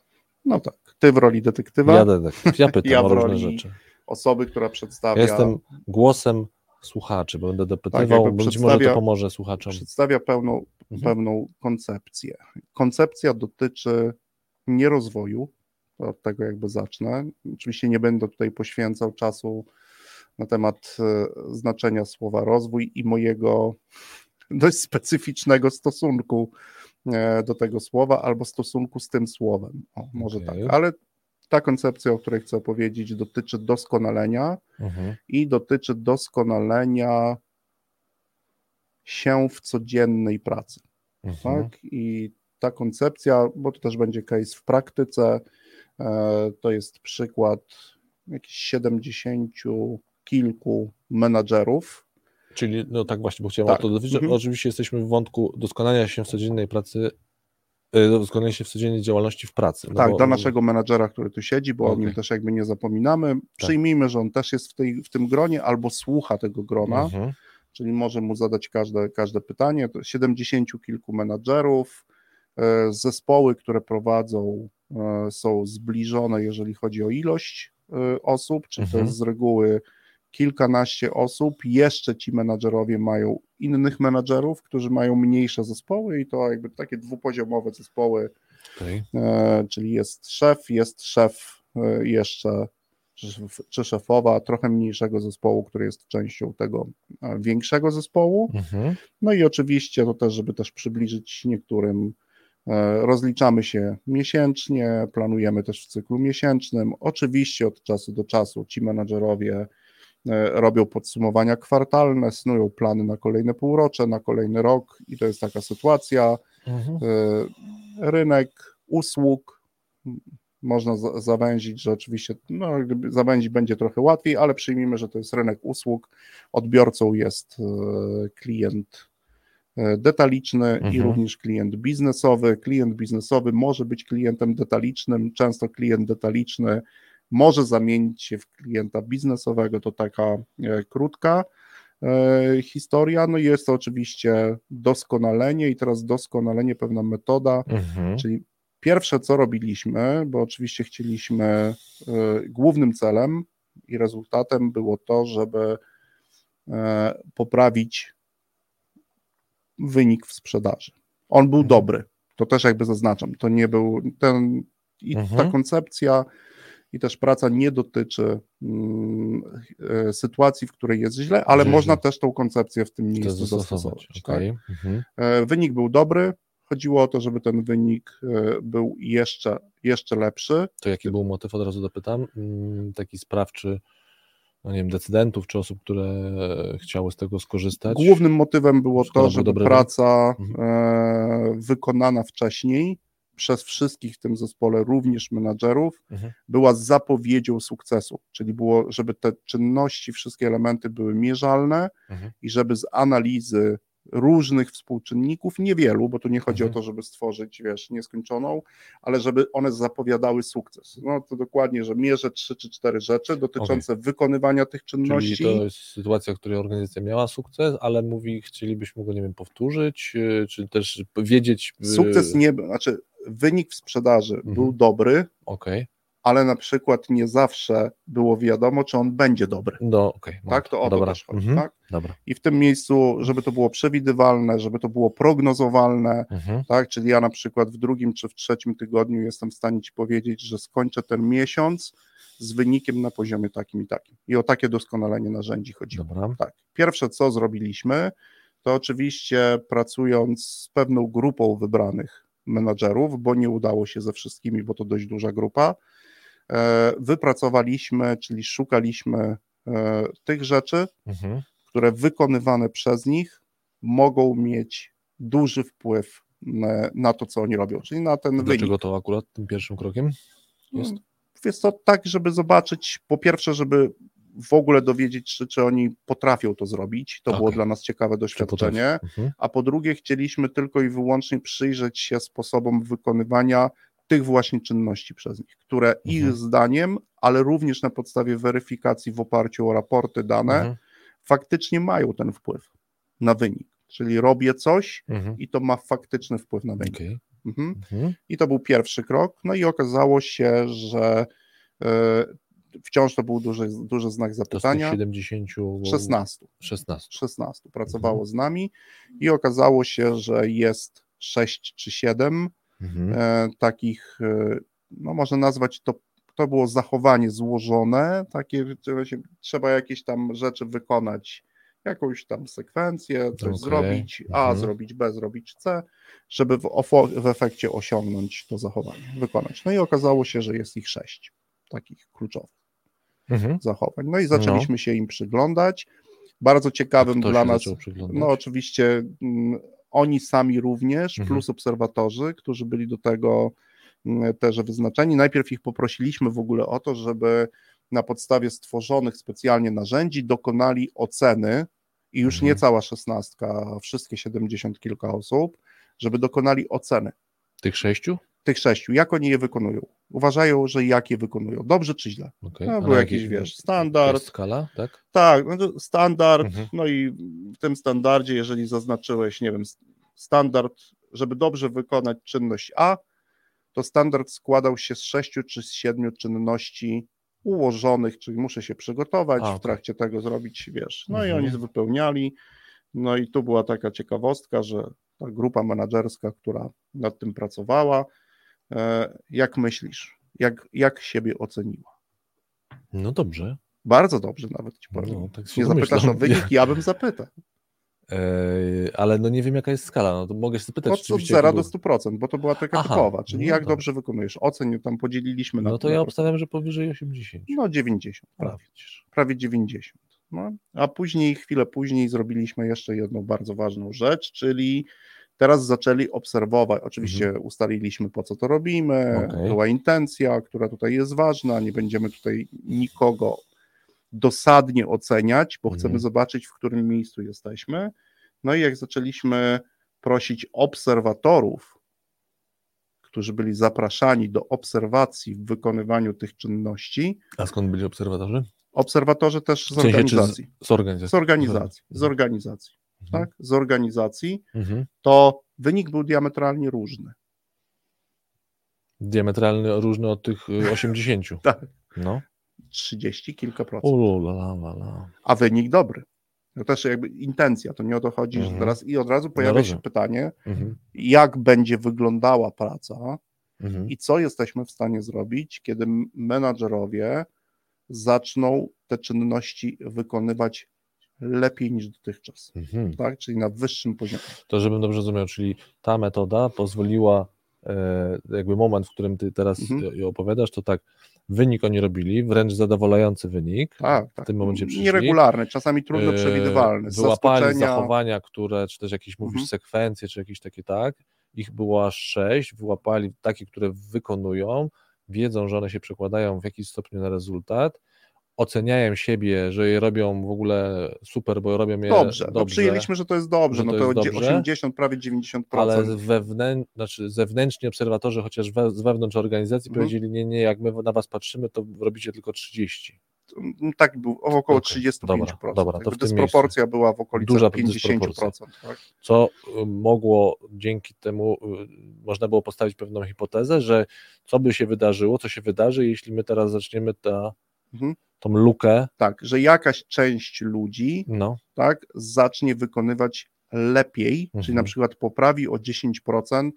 No tak. Ty w roli detektywa, Ja detektyw, ja pytam [laughs] Ja o różne rzeczy. osoby, która przedstawia, Ja jestem głosem słuchaczy, bo będę dopytywał, jakby być może to pomoże słuchaczom. przedstawia pełną, Mhm. pewną koncepcję. Koncepcja dotyczy nie rozwoju, od tego jakby zacznę. Oczywiście nie będę tutaj poświęcał czasu na temat e, znaczenia słowa rozwój i mojego [laughs] dość specyficznego stosunku e, do tego słowa albo stosunku z tym słowem. O, może Okej. tak, ale ta koncepcja, o której chcę powiedzieć, dotyczy doskonalenia Mhm. i dotyczy doskonalenia się w codziennej pracy. Mhm. Tak? I ta koncepcja, bo to też będzie case w praktyce, to jest przykład jakichś 70 kilku menadżerów. Czyli, no tak właśnie, bo chciałem Tak. o to dowiedzieć. Mhm. Oczywiście jesteśmy w wątku doskonania się w codziennej pracy, e, doskonania się w codziennej działalności w pracy. No tak, bo- dla naszego menadżera, który tu siedzi, bo o Okej. nim też jakby nie zapominamy. Tak. Przyjmijmy, że on też jest w, tej, w tym gronie albo słucha tego grona. Mhm. czyli może mu zadać każde, każde pytanie. To 70 kilku menadżerów, e, zespoły, które prowadzą, e, są zbliżone, jeżeli chodzi o ilość e, osób, czyli to Mhm. jest z reguły kilkanaście osób. Jeszcze ci menadżerowie mają innych menadżerów, którzy mają mniejsze zespoły i to jakby takie dwupoziomowe zespoły Okej. E, czyli jest szef, jest szef e, jeszcze, czy, czy szefowa trochę mniejszego zespołu, który jest częścią tego e, większego zespołu. Mhm. No i oczywiście to też, żeby też przybliżyć niektórym, e, rozliczamy się miesięcznie, planujemy też w cyklu miesięcznym. Oczywiście od czasu do czasu ci menadżerowie e, robią podsumowania kwartalne, snują plany na kolejne półrocze, na kolejny rok i to jest taka sytuacja. Mhm. E, rynek usług można za- zawęzić, że oczywiście no, zawęzić będzie trochę łatwiej, ale przyjmijmy, że to jest rynek usług. Odbiorcą jest e, klient e, detaliczny i Mhm. również klient biznesowy. Klient biznesowy może być klientem detalicznym, często klient detaliczny może zamienić się w klienta biznesowego, to taka e, krótka e, historia. No i jest to oczywiście doskonalenie i teraz doskonalenie, pewna metoda, Mhm. czyli pierwsze co robiliśmy, bo oczywiście chcieliśmy, głównym celem i rezultatem było to, żeby poprawić wynik w sprzedaży. On był Mhm. dobry, to też jakby zaznaczam, to nie był ten, i Mhm. ta koncepcja i też praca nie dotyczy mm, e, sytuacji, w której jest źle, ale Że można też tą koncepcję w tym miejscu zastosować. zastosować. tak? Mhm. E, Wynik był dobry. Chodziło o to, żeby ten wynik e, był jeszcze, jeszcze lepszy. To jaki był motyw, od razu dopytam, Mm, taki sprawczy, no nie wiem, decydentów, czy osób, które chciały z tego skorzystać? Głównym motywem było to, żeby dobry praca Mhm. e, wykonana wcześniej przez wszystkich w tym zespole, również menadżerów, Mhm. była zapowiedzią sukcesu, czyli było, żeby te czynności, wszystkie elementy były mierzalne Mhm. i żeby z analizy różnych współczynników, niewielu, bo tu nie chodzi Mhm. o to, żeby stworzyć, wiesz, nieskończoną, ale żeby one zapowiadały sukces. No to dokładnie, że mierzę trzy czy cztery rzeczy dotyczące wykonywania tych czynności. Czyli to jest sytuacja, w której organizacja miała sukces, ale mówi, chcielibyśmy go, nie wiem, powtórzyć, y, czy też wiedzieć... y, Sukces nie, znaczy wynik w sprzedaży Mhm. był dobry, Okej, ale na przykład nie zawsze było wiadomo, czy on będzie dobry. no okej. Tak, to o to dobra. też chodzi, Mhm. tak? Dobra. I w tym miejscu, żeby to było przewidywalne, żeby to było prognozowalne, Mhm. tak? Czyli ja na przykład w drugim czy w trzecim tygodniu jestem w stanie ci powiedzieć, że skończę ten miesiąc z wynikiem na poziomie takim i takim. I o takie doskonalenie narzędzi chodziło. Dobra. Tak. Pierwsze, co zrobiliśmy, to oczywiście pracując z pewną grupą wybranych menadżerów, bo nie udało się ze wszystkimi, bo to dość duża grupa, wypracowaliśmy, czyli szukaliśmy e, tych rzeczy, Mhm. które wykonywane przez nich mogą mieć duży wpływ na, na to, co oni robią, czyli na ten wynik. Dlaczego to akurat tym pierwszym krokiem jest? Jest to tak, żeby zobaczyć, po pierwsze, żeby w ogóle dowiedzieć się, czy oni potrafią to zrobić. To było Okej. dla nas ciekawe doświadczenie. Mhm. A po drugie, chcieliśmy tylko i wyłącznie przyjrzeć się sposobom wykonywania tych właśnie czynności przez nich, które Mhm. ich zdaniem, ale również na podstawie weryfikacji w oparciu o raporty, dane, Mhm. faktycznie mają ten wpływ na wynik. czyli robię coś Mhm. i to ma faktyczny wpływ na wynik. Okej. Mhm. Mhm. I to był pierwszy krok. No i okazało się, że e, wciąż to był duży, duży znak To zapytania. 70 16, 16. 16 pracowało z nami i okazało się, że jest 6 czy 7 Mhm. e, takich, e, no można nazwać to, to było zachowanie złożone, takie, trzeba jakieś tam rzeczy wykonać, jakąś tam sekwencję, coś Okej, zrobić, A mhm. zrobić, B zrobić, C, żeby w, w efekcie osiągnąć to zachowanie, wykonać. No i okazało się, że jest ich sześć takich kluczowych Mhm. zachowań. No i zaczęliśmy się im przyglądać. Bardzo ciekawym dla nas, no oczywiście mm, oni sami również, Mhm. plus obserwatorzy, którzy byli do tego mm, też wyznaczeni. Najpierw ich poprosiliśmy w ogóle o to, żeby na podstawie stworzonych specjalnie narzędzi dokonali oceny i już Mhm. nie cała szesnastka, wszystkie 70 kilka osób, żeby dokonali oceny Tych sześciu? Tych sześciu, jak oni je wykonują. Uważają, że jak je wykonują, dobrze czy źle. Okay. No, był jakiś, wiesz, standard. skala, tak? Tak, no standard, Mhm. no i w tym standardzie, jeżeli zaznaczyłeś, nie wiem, standard, żeby dobrze wykonać czynność A, to standard składał się z sześciu czy z siedmiu czynności ułożonych, czyli muszę się przygotować, A, w trakcie tego zrobić, wiesz, no i Mhm. oni wypełniali, no i tu była taka ciekawostka, że ta grupa menedżerska, która nad tym pracowała, jak myślisz, jak, jak siebie oceniła? No dobrze. Bardzo dobrze nawet ci powiem. No, tak Nie zapytasz o wynik, ja bym zapytał. Eee, ale no nie wiem jaka jest skala, no to mogę się zapytać. Od, od rzeczywiście, 0 jaki do był- 100%, bo to była taka Aha, typowa, czyli no jak dobrze wykonujesz. Ocen tam podzieliliśmy na No to ja obstawiam, że powyżej 80. No 90, A, prawie, prawie 90. No. A później, chwilę później zrobiliśmy jeszcze jedną bardzo ważną rzecz, czyli teraz zaczęli obserwować, oczywiście ustaliliśmy po co to robimy, Mhm. Okej. była intencja, która tutaj jest ważna, nie będziemy tutaj nikogo dosadnie oceniać, bo Mhm. chcemy zobaczyć, w którym miejscu jesteśmy. No i jak zaczęliśmy prosić obserwatorów, którzy byli zapraszani do obserwacji w wykonywaniu tych czynności, A skąd byli obserwatorzy? obserwatorzy też z W sensie, organizacji. Z organizacji. Z organizacji, z organizacji, Mhm. tak? Z organizacji, Mhm. to wynik był diametralnie różny. Diametralnie różny od tych y, 80. [laughs] Tak. No. 30 kilka procent. A wynik dobry. To też jakby intencja, to nie o to chodzi, że Mhm. teraz i od razu pojawia się pytanie, Mhm. jak będzie wyglądała praca Mhm. i co jesteśmy w stanie zrobić, kiedy menadżerowie zaczną te czynności wykonywać lepiej niż dotychczas, Mhm. tak? Czyli na wyższym poziomie. To żebym dobrze rozumiał, czyli ta metoda pozwoliła, e, jakby moment, w którym ty teraz Mhm. opowiadasz, to tak, wynik oni robili, wręcz zadowalający wynik. Tak, tak. W tym momencie przyszli. Nieregularny, czasami trudno E, przewidywalny. Wyłapali zaskoczenia, zachowania, które, czy też jakieś mówisz Mhm. sekwencje, czy jakieś takie tak. Ich było aż sześć, wyłapali takie, które wykonują, wiedzą, że one się przekładają w jakiś stopniu na rezultat, oceniają siebie, że je robią w ogóle super, bo robią je Dobrze, no dobrze przyjęliśmy, że to jest dobrze, że no to to, dobrze, 80, prawie 90%. ale wewnę... znaczy zewnętrzni obserwatorzy, chociaż we, z wewnątrz organizacji Mhm. powiedzieli, nie, nie, jak my na was patrzymy, to robicie tylko 30. Tak, był około Okej, 35%. dobra, dobra, to w tym dysproporcja była w Duża 50%. Tak? co y, mogło dzięki temu, y, można było postawić pewną hipotezę, że co by się wydarzyło, co się wydarzy, jeśli my teraz zaczniemy ta, Mhm. tą lukę, tak, że jakaś część ludzi no, tak, zacznie wykonywać lepiej, czyli Mhm. na przykład poprawi o 10%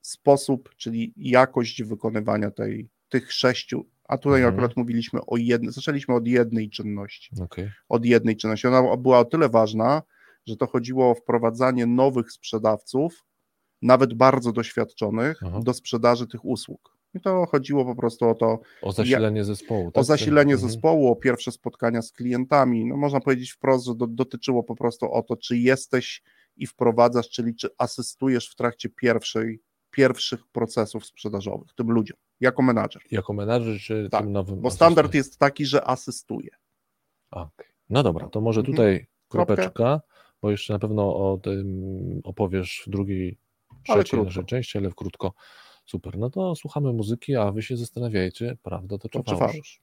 sposób, czyli jakość wykonywania tej, tych sześciu, a tutaj Mhm. akurat mówiliśmy o jednej, zaczęliśmy od jednej czynności. okej, od jednej czynności. Ona była o tyle ważna, że to chodziło o wprowadzanie nowych sprzedawców, nawet bardzo doświadczonych, Aha. do sprzedaży tych usług. I to chodziło po prostu o to, o zasilenie zespołu. o tak? zasilenie Mhm. zespołu, o pierwsze spotkania z klientami. No można powiedzieć wprost, że do, dotyczyło po prostu o to, czy jesteś i wprowadzasz, czyli czy asystujesz w trakcie pierwszej, pierwszych procesów sprzedażowych tym ludziom, jako menadżer. Jako menadżer, czy Tak, tym nowym Bo standard asystentem? jest taki, że asystuje. Okej. No dobra, to może Mhm. tutaj Kropkę. kropeczka, bo jeszcze na pewno o tym opowiesz w drugiej, trzeciej naszej części, ale w krótko. Super, no to słuchamy muzyki, a wy się zastanawiajcie, prawda to czy To czy fałsz.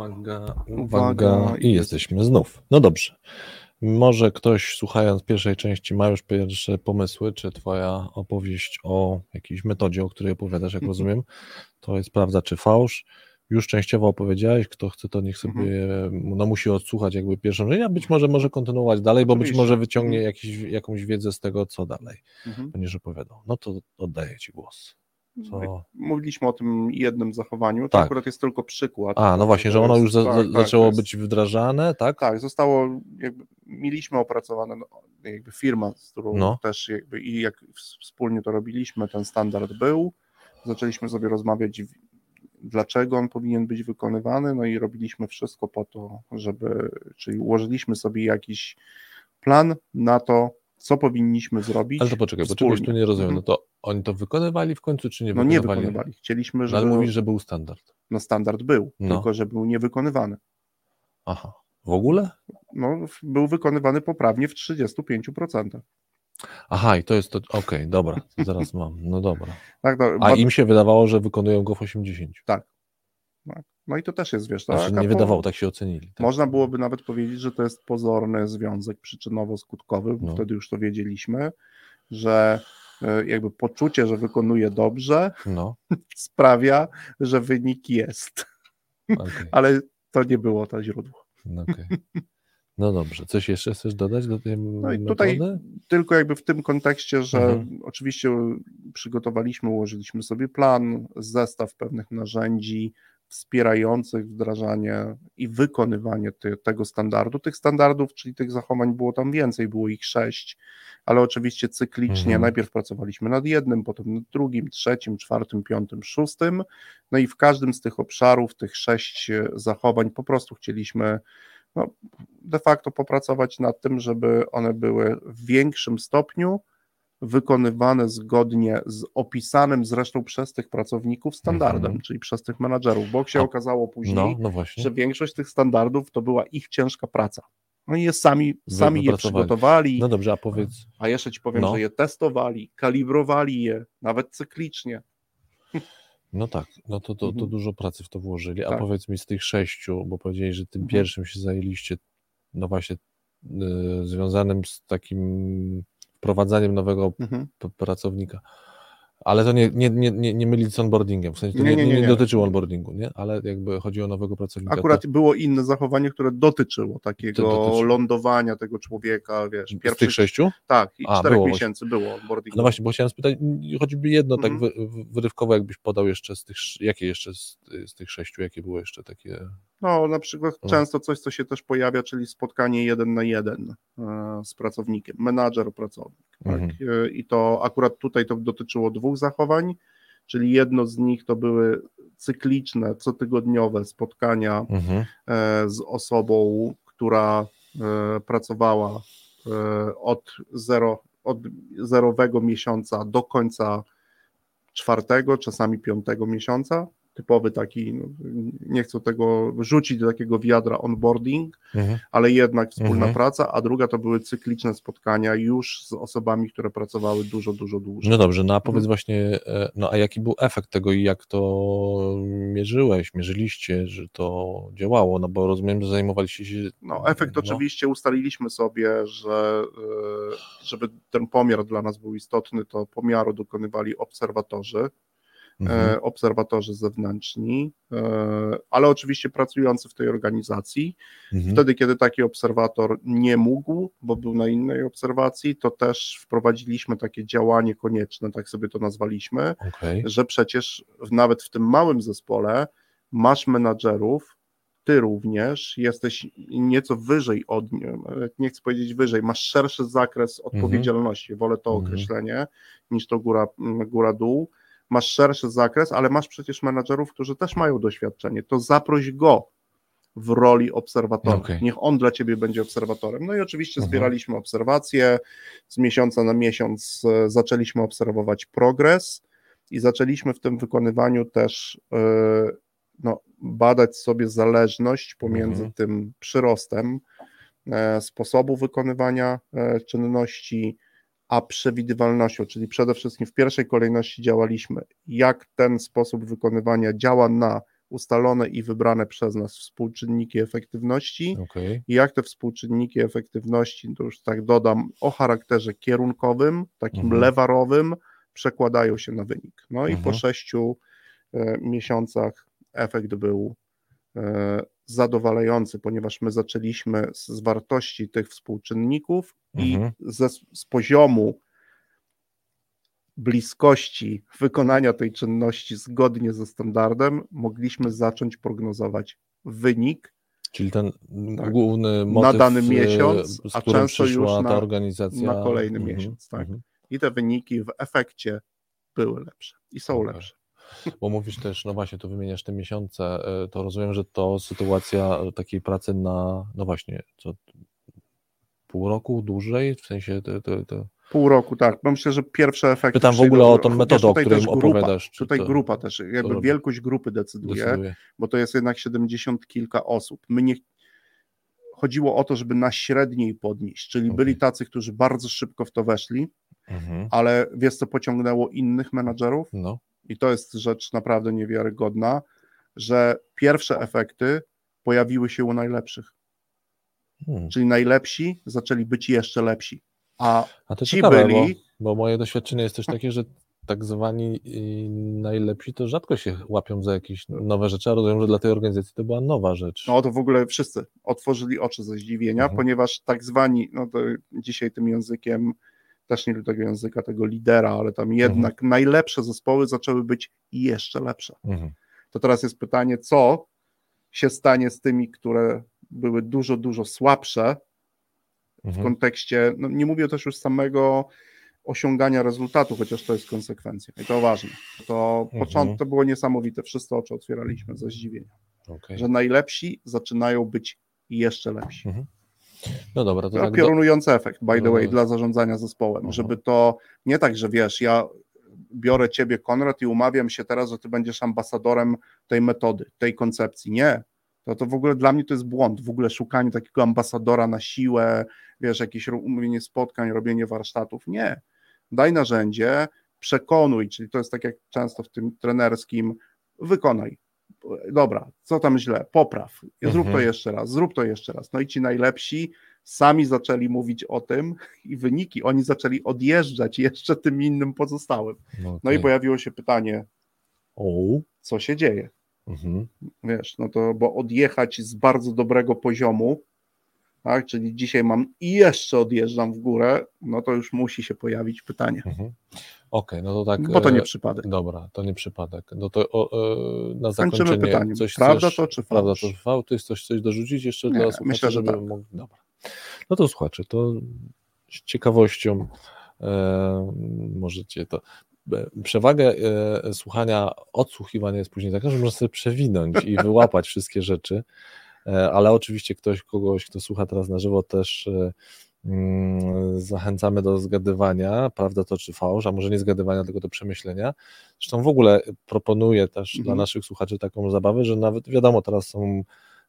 Uwaga, uwaga i jesteśmy znów. No dobrze. Może ktoś słuchając pierwszej części ma już pierwsze pomysły, czy twoja opowieść o jakiejś metodzie, o której opowiadasz, jak rozumiem, to jest prawda czy fałsz. Już częściowo opowiedziałeś, kto chce to niech sobie, no musi odsłuchać jakby pierwszą rzecz, a być może może kontynuować dalej, bo być może wyciągnie jakiś, jakąś wiedzę z tego, co dalej Mhm. będziesz opowiadał. No to oddaję ci głos. Co? Mówiliśmy o tym jednym zachowaniu, to Tak. akurat jest tylko przykład. A, no właśnie, że ono już za, tak, tak, zaczęło jest- być wdrażane, tak? Tak, zostało, jakby, mieliśmy opracowane, no, jakby firma, z którą No. też jakby i jak wspólnie to robiliśmy, ten standard był, zaczęliśmy sobie rozmawiać, w- dlaczego on powinien być wykonywany, no i robiliśmy wszystko po to, żeby, czyli ułożyliśmy sobie jakiś plan na to, co powinniśmy zrobić. Ale to poczekaj, bo wspólnie. czegoś tu nie rozumiem. Mhm. No to oni to wykonywali w końcu, czy nie No nie wykonywali? wykonywali. Chcieliśmy, No, żeby ale mówisz, że był standard. no standard był, No. tylko że był niewykonywany. Aha. W ogóle? No, był wykonywany poprawnie w 35%. Aha, i to jest to. Okej, dobra, zaraz mam. No dobra. Tak, no, A bad- im się wydawało, że wykonują go w 80. tak. No i to też jest, wiesz, tak? Znaczy a nie wydawało, tak się ocenili. Tak? Można byłoby nawet powiedzieć, że to jest pozorny związek przyczynowo-skutkowy, bo No. wtedy już to wiedzieliśmy, że e, jakby poczucie, że wykonuje dobrze, No, [laughs] sprawia, że wynik jest. okej. Ale to nie było to źródło. No, okej. no dobrze. Coś jeszcze chcesz dodać do tej No i metody? tutaj tylko jakby w tym kontekście, że Mhm. oczywiście przygotowaliśmy, ułożyliśmy sobie plan, zestaw pewnych narzędzi wspierających wdrażanie i wykonywanie ty, tego standardu. Tych standardów, czyli tych zachowań było tam więcej, było ich sześć, ale oczywiście cyklicznie Mhm. najpierw pracowaliśmy nad jednym, potem nad drugim, trzecim, czwartym, piątym, szóstym. No i w każdym z tych obszarów, tych sześć e, zachowań, po prostu chcieliśmy no, de facto popracować nad tym, żeby one były w większym stopniu wykonywane zgodnie z opisanym zresztą przez tych pracowników standardem, Mhm. czyli przez tych menadżerów, bo się okazało później, No, no że większość tych standardów to była ich ciężka praca. Oni je sami, sami je przygotowali, No dobrze, a powiedz. a jeszcze ci powiem, No. że je testowali, kalibrowali je, nawet cyklicznie. No tak, no to, to, to Mhm. dużo pracy w to włożyli. A Tak. powiedz mi z tych sześciu, bo powiedzieli, że tym Mhm. pierwszym się zajęliście, no właśnie, y, związanym z takim wprowadzaniem nowego Mhm. pracownika. Ale to nie, nie, nie, nie, nie mylić z onboardingiem, w sensie to Nie, nie, nie, nie, dotyczyło onboardingu, nie? Ale jakby chodzi o nowego pracownika. Akurat to, było inne zachowanie, które dotyczyło takiego dotyczy- lądowania tego człowieka, wiesz, z tych pierwszych, sześciu? tak, i A, czterech było miesięcy było onboarding. No właśnie, bo chciałem spytać, choćby jedno tak Mhm. wy, wy- wyrywkowo, jakbyś podał jeszcze z tych, jakie jeszcze z, z tych sześciu, jakie były jeszcze takie... No, na przykład często coś, co się też pojawia, czyli spotkanie jeden na jeden e, z pracownikiem, menadżer, pracownik. Tak? Mhm. E, I to akurat tutaj to dotyczyło dwóch zachowań, czyli jedno z nich to były cykliczne, cotygodniowe spotkania Mhm. e, z osobą, która pracowała od, zero, od zerowego miesiąca do końca czwartego, czasami piątego miesiąca. Typowy taki, no, nie chcę tego rzucić do takiego wiadra onboarding, Mhm. ale jednak wspólna Mhm. praca, a druga to były cykliczne spotkania już z osobami, które pracowały dużo, dużo dłużej. No dobrze, no a Mhm. powiedz właśnie, e, no a jaki był efekt tego i jak to mierzyłeś, mierzyliście, że to działało, no bo rozumiem, że zajmowaliście się... No, efekt oczywiście ustaliliśmy sobie, że e, żeby ten pomiar dla nas był istotny, to pomiaru dokonywali obserwatorzy, Mhm. e, obserwatorzy zewnętrzni, e, ale oczywiście pracujący w tej organizacji. Mhm. Wtedy, kiedy taki obserwator nie mógł, bo był na innej obserwacji, to też wprowadziliśmy takie działanie konieczne, tak sobie to nazwaliśmy, Okej. że przecież nawet w tym małym zespole masz menadżerów, ty również jesteś nieco wyżej od nie, chcę powiedzieć wyżej, masz szerszy zakres odpowiedzialności, wolę to Mhm. określenie niż to góra, góra dół. Masz szerszy zakres, ale masz przecież menadżerów, którzy też mają doświadczenie. To zaproś go w roli obserwatora. Okej. Niech on dla ciebie będzie obserwatorem. No i oczywiście Mhm. zbieraliśmy obserwacje. Z miesiąca na miesiąc e, zaczęliśmy obserwować progres i zaczęliśmy w tym wykonywaniu też e, no, badać sobie zależność pomiędzy Mhm. tym przyrostem e, sposobu wykonywania e, czynności, a przewidywalnością, czyli przede wszystkim w pierwszej kolejności działaliśmy, jak ten sposób wykonywania działa na ustalone i wybrane przez nas współczynniki efektywności Okay. i jak te współczynniki efektywności, to już tak dodam, o charakterze kierunkowym, takim Mhm. lewarowym, przekładają się na wynik. No i po Mhm. sześciu e, miesiącach efekt był e, zadowalający, ponieważ my zaczęliśmy z, z wartości tych współczynników Mhm. i ze, z poziomu bliskości wykonania tej czynności zgodnie ze standardem mogliśmy zacząć prognozować wynik Czyli ten Tak. główny motyw, dany e, miesiąc, z a często już na- ta organizacja. na kolejny Mhm, miesiąc, tak. mhm. i te wyniki w efekcie były lepsze i są Okej. lepsze. Bo mówisz też, no właśnie, tu wymieniasz te miesiące, e, to rozumiem, że to sytuacja takiej pracy na, no właśnie, co pół roku, dłużej, w sensie to, to, to... Pół roku, tak. Bo myślę, że pierwsze efekty. Pytam w ogóle o tą metodę, o której grupa, opowiadasz. czy Tutaj to grupa też, jakby wielkość grupy decyduje, decyduje? bo to jest jednak 70 kilka osób. My nie chodziło o to, żeby na średniej podnieść, czyli Okej. byli tacy, którzy bardzo szybko w to weszli, Mhm. ale wiesz co pociągnęło innych menadżerów? No, I to jest rzecz naprawdę niewiarygodna, że pierwsze efekty pojawiły się u najlepszych, hmm. czyli najlepsi zaczęli być jeszcze lepsi. A A to ci ciekawe, byli- bo, bo moje doświadczenie jest też takie, że tak zwani y, najlepsi to rzadko się łapią za jakieś nowe rzeczy, a rozumiem, że dla tej organizacji to była nowa rzecz. No to w ogóle wszyscy otworzyli oczy ze zdziwienia, Mhm. ponieważ tak zwani, no to dzisiaj tym językiem, też nie lubię tego języka, tego lidera, ale tam jednak Mhm. najlepsze zespoły zaczęły być jeszcze lepsze. Mhm. To teraz jest pytanie, co się stanie z tymi, które były dużo, dużo słabsze w Mhm. kontekście, no nie mówię też już samego osiągania rezultatu, chociaż to jest konsekwencja i to ważne. To Mhm. początek to było niesamowite, wszyscy oczy otwieraliśmy ze zdziwienia, Okej. że najlepsi zaczynają być jeszcze lepsi. No dobra, to tak. Do... piorunujący efekt, by the way, Mm. dla zarządzania zespołem, żeby to nie tak, że wiesz, ja biorę ciebie, Konrad, i umawiam się teraz, że ty będziesz ambasadorem tej metody, tej koncepcji. Nie. To, to w ogóle dla mnie to jest błąd, w ogóle szukanie takiego ambasadora na siłę, wiesz, jakieś umówienie spotkań, robienie warsztatów. Nie. Daj narzędzie, przekonuj, czyli to jest tak jak często w tym trenerskim, wykonaj. Dobra, co tam źle? Popraw. Zrób to Mhm. jeszcze raz, zrób to jeszcze raz. No i ci najlepsi sami zaczęli mówić o tym i wyniki, oni zaczęli odjeżdżać jeszcze tym innym pozostałym. No, No i pojawiło się pytanie, O. co się dzieje? Mhm. Wiesz, no to, bo odjechać z bardzo dobrego poziomu, tak, czyli dzisiaj mam i jeszcze odjeżdżam w górę, no to już musi się pojawić pytanie, Mhm. Okej, no to tak. bo to nie e, przypadek. Dobra, to nie przypadek. No to o, e, na zakończenie pytaniem. coś Prawda chcesz, to czy Prawda fałsz? to fałsz? Ty chcesz coś dorzucić jeszcze Nie, dla słuchaczy, myślę, że tak. mogli... Dobra. No to słuchacze, to z ciekawością e, możecie to... Przewagę e, słuchania, odsłuchiwania jest później taka, że można sobie przewinąć i wyłapać wszystkie rzeczy, ale oczywiście ktoś, kogoś, kto słucha teraz na żywo też e, mm, zachęcamy do zgadywania, prawda to czy fałsz, a może nie zgadywania, tylko do przemyślenia. Zresztą w ogóle proponuję też Mhm. dla naszych słuchaczy taką zabawę, że nawet wiadomo, teraz są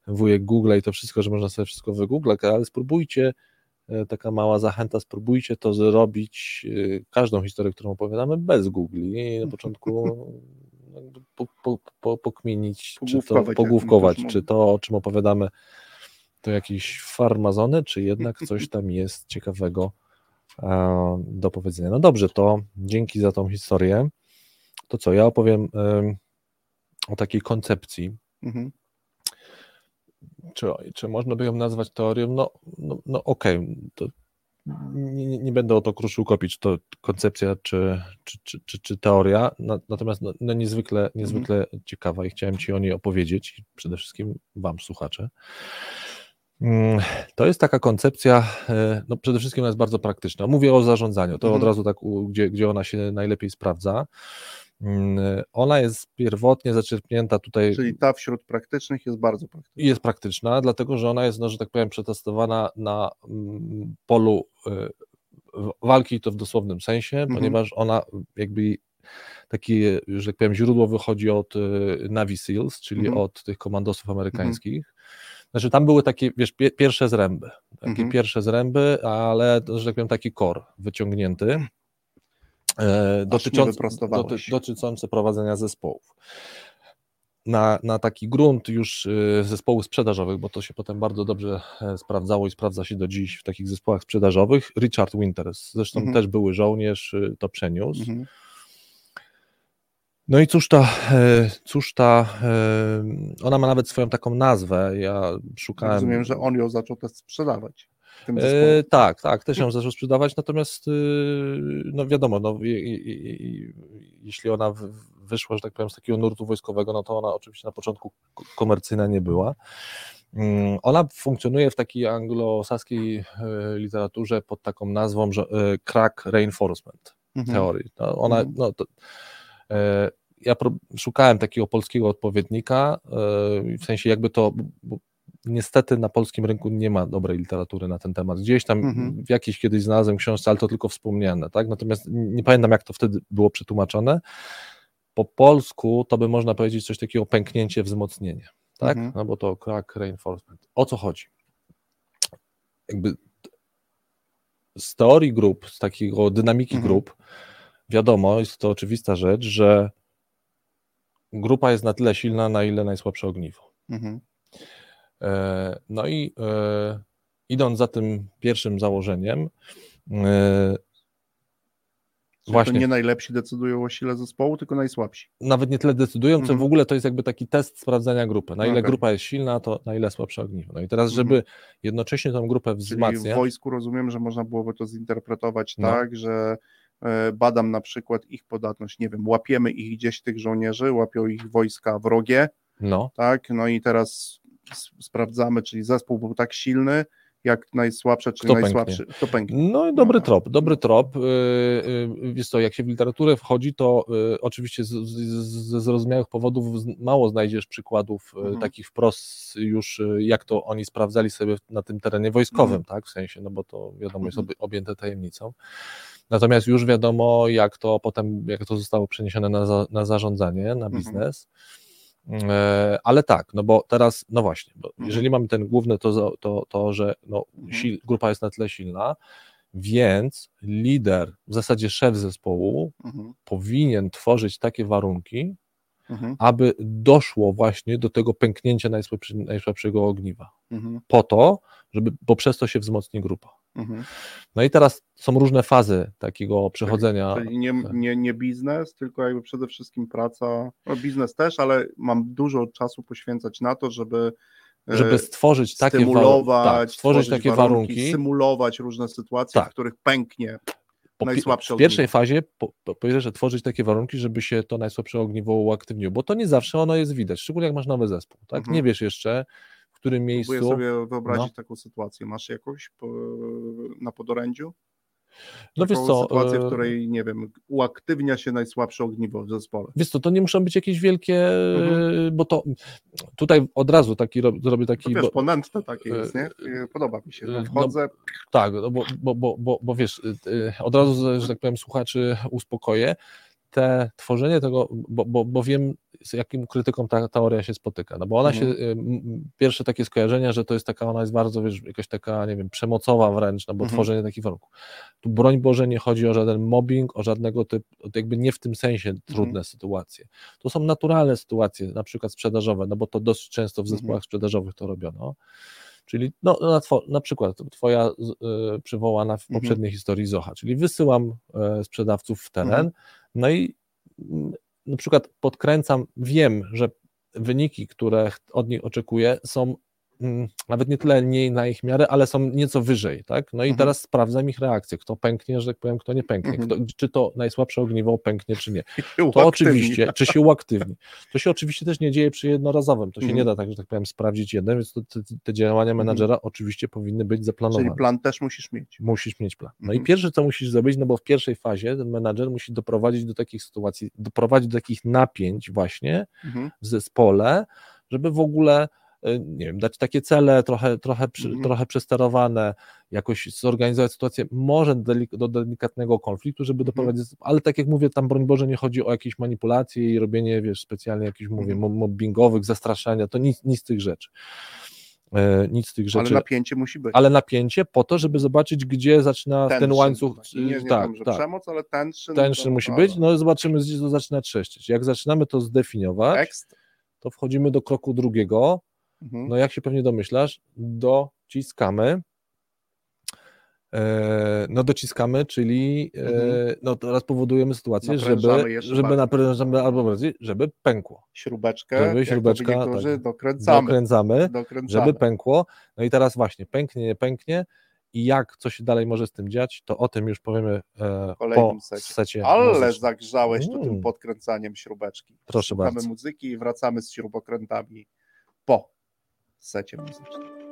wujek Google i to wszystko, że można sobie wszystko wygooglać, ale spróbujcie, e, taka mała zachęta, spróbujcie to zrobić, e, każdą historię, którą opowiadamy bez Google i na początku [laughs] po, po, po, pokminić, czy to Pogłówkować, czy to, o czym opowiadamy, to jakieś farmazony, czy jednak [laughs] coś tam jest ciekawego e, do powiedzenia. No dobrze, to dzięki za tą historię. To co, ja opowiem em, o takiej koncepcji, Mhm. czy, czy można by ją nazwać teorią? No, no, no okej, to nie, nie- będę o to kruszył kopić, czy to koncepcja, czy, czy, czy, czy, czy teoria, natomiast no, no niezwykle, niezwykle ciekawa i chciałem Ci o niej opowiedzieć, przede wszystkim Wam, słuchacze. Mm, To jest taka koncepcja, e, no przede wszystkim ona jest bardzo praktyczna. Mówię o zarządzaniu, to Mhm. od razu tak, gdzie, gdzie ona się najlepiej sprawdza. Mm, Ona jest pierwotnie zaczerpnięta tutaj Czyli ta wśród praktycznych jest bardzo praktyczna. jest praktyczna, dlatego że ona jest, no, że tak powiem, przetestowana na mm, polu y, walki, to w dosłownym sensie, Mhm. ponieważ ona jakby takie, że tak powiem, źródło wychodzi od y, Navy SEALs, czyli Mhm. od tych komandosów amerykańskich. Znaczy tam były takie, wiesz, pie, pierwsze zręby, takie Mhm. pierwsze zręby, ale, że tak powiem, taki kor wyciągnięty, e, wyprostowałeś. doty, dotyczący prowadzenia zespołów. na, na taki grunt już y, zespołów sprzedażowych, bo to się potem bardzo dobrze e, sprawdzało i sprawdza się do dziś w takich zespołach sprzedażowych. Richard Winters, zresztą mhm. też były żołnierz, to przeniósł. Mhm. No i cóż ta, e, cóż ta, e, ona ma nawet swoją taką nazwę, ja szukałem... Rozumiem, że on ją zaczął też sprzedawać. E, tak, tak, też ją zaczął sprzedawać, natomiast y, no wiadomo, no, jeśli ona wyszła, że tak powiem, z takiego nurtu wojskowego, no to ona oczywiście na początku komercyjna nie była. Mm, ona funkcjonuje w takiej anglosaskiej e, literaturze pod taką nazwą, że e, crack reinforcement mhm. teorii. No, ona, mhm. no, to, ja szukałem takiego polskiego odpowiednika, w sensie jakby to, niestety na polskim rynku nie ma dobrej literatury na ten temat. Gdzieś tam mhm. w jakiejś kiedyś znalazłem książce, ale to tylko wspomniane, tak? Natomiast nie pamiętam, jak to wtedy było przetłumaczone. Po polsku to by można powiedzieć coś takiego pęknięcie, wzmocnienie, tak? Mhm. No bo to crack reinforcement. O co chodzi? Jakby z teorii grup, z takiego dynamiki mhm. grup, wiadomo, jest to oczywista rzecz, że grupa jest na tyle silna, na ile najsłabsze ogniwo. Mhm. E, no i e, idąc za tym pierwszym założeniem, e, Właśnie. Nie najlepsi decydują o sile zespołu, tylko najsłabsi. Nawet nie tyle decydują, co mhm. w ogóle to jest jakby taki test sprawdzania grupy. Na ile okay. grupa jest silna, to na ile słabsze ogniwo. No i teraz, żeby mhm. jednocześnie tą grupę wzmacniać... Czyli w wojsku rozumiem, że można byłoby to zinterpretować no. tak, że badam na przykład ich podatność, nie wiem, łapiemy ich gdzieś, tych żołnierzy, łapią ich wojska wrogie, no. tak, no i teraz sprawdzamy, czyli zespół był tak silny, jak najsłabsze, czyli Kto najsłabszy, pęknie. to pęknie. No i dobry no. trop, dobry trop. Yy, yy, wiesz co, jak się w literaturę wchodzi, to oczywiście ze zrozumiałych powodów mało znajdziesz przykładów mhm. takich wprost już, jak to oni sprawdzali sobie na tym terenie wojskowym, mhm. tak, w sensie, no bo to wiadomo jest mhm. objęte tajemnicą. Natomiast już wiadomo, jak to potem, jak to zostało przeniesione na, za, na zarządzanie, na mhm. biznes. E, ale tak, no bo teraz, no właśnie, bo mhm. jeżeli mamy ten główny, to, to, to że no, mhm. grupa jest na tyle silna, więc lider, w zasadzie szef zespołu, mhm. powinien tworzyć takie warunki, mhm. aby doszło właśnie do tego pęknięcia najsłabszego ogniwa. Mhm. Po to, żeby, bo przez to się wzmocni grupa. Mhm. No i teraz są różne fazy takiego przechodzenia. Czyli, czyli nie, nie, nie, biznes, tylko jakby przede wszystkim praca, no biznes też, ale mam dużo czasu poświęcać na to, żeby e, żeby stworzyć takie stymulować, tak, stworzyć takie warunki, warunki, symulować różne sytuacje, tak. w których pęknie po, najsłabsze W pierwszej fazie po, po, że tworzyć takie warunki, żeby się to najsłabsze ogniwo uaktywniło, bo to nie zawsze ono jest widać, szczególnie jak masz nowy zespół, tak? Mhm. Nie wiesz jeszcze, którym miejscu. Próbuję sobie wyobrazić no. taką sytuację. Masz jakąś po, na podorędziu? No wiesz co, sytuację, w e, której, nie wiem, uaktywnia się najsłabsze ogniwo w zespole. Wiesz co, to nie muszą być jakieś wielkie, mhm. bo to tutaj od razu taki zrobię taki... No wiesz, ponętne takie jest, nie? Podoba mi się, no, wchodzę... No, tak, bo, bo, bo, bo, bo wiesz, od razu, że tak powiem, słuchaczy uspokoję, te tworzenie tego, bo, bo, bo wiem, z jakim krytyką ta teoria się spotyka, no bo ona mhm. się, pierwsze takie skojarzenia, że to jest taka, ona jest bardzo, wiesz, jakaś taka, nie wiem, przemocowa wręcz, no bo mhm. tworzenie takich warunków. Tu broń Boże nie chodzi o żaden mobbing, o żadnego typu, jakby nie w tym sensie trudne mhm. sytuacje. To są naturalne sytuacje, na przykład sprzedażowe, no bo to dosyć często w mhm. zespołach sprzedażowych to robiono. Czyli no, na, na przykład twoja y, przywołana w mhm. poprzedniej historii Zocha, czyli wysyłam y, sprzedawców w teren, mhm. No i y, na przykład podkręcam, wiem, że wyniki, które od nich oczekuję, są Mm, nawet nie tyle nie na ich miarę, ale są nieco wyżej, tak? No i mhm. teraz sprawdzam ich reakcję, kto pęknie, że tak powiem, kto nie pęknie, mhm. kto, czy to najsłabsze ogniwo pęknie, czy nie. [laughs] To oczywiście, czy się uaktywni. To się oczywiście też nie dzieje przy jednorazowym, to się mhm. nie da tak, że tak powiem, sprawdzić jednym, więc to, te, te, działania mhm. menadżera oczywiście powinny być zaplanowane. Czyli plan też musisz mieć. Musisz mieć plan. No i mhm. pierwsze, co musisz zrobić, no bo w pierwszej fazie ten menadżer musi doprowadzić do takich sytuacji, doprowadzić do takich napięć właśnie mhm. w zespole, żeby w ogóle nie wiem, dać takie cele trochę, trochę, mhm. trochę przesterowane, jakoś zorganizować sytuację, może do delikatnego konfliktu, żeby mhm. doprowadzić, ale tak jak mówię, tam broń Boże nie chodzi o jakieś manipulacje i robienie, wiesz, specjalnie jakichś, mówię, mhm. mobbingowych, zastraszania, to nic, nic z tych rzeczy. E, nic z tych rzeczy. Ale napięcie musi być. Ale napięcie po to, żeby zobaczyć, gdzie zaczyna tension, ten łańcuch. Tak, nie, nie tak, tam, tak. przemoc, ale tension. Tension to, musi być, no zobaczymy, gdzie to zaczyna trzeszczyć. Jak zaczynamy to zdefiniować. Tekst to wchodzimy do kroku drugiego. Mhm. No jak się pewnie domyślasz, dociskamy. E, No dociskamy, czyli e, Mhm. no teraz powodujemy sytuację, żeby, żeby naprężamy albo żeby pękło. Śrubeczkę, Żeby śrubeczka, niektórzy, tak. dokręcamy. Dokręcamy, dokręcamy. żeby pękło. No i teraz właśnie pęknie, nie pęknie i jak, co się dalej może z tym dziać, to o tym już powiemy e, kolejnym po secie. secie Ale muzycznym. zagrzałeś tu tym Mm. podkręcaniem śrubeczki. Proszę Słuchamy bardzo. muzyki i wracamy z śrubokrętami po secie muzycznym.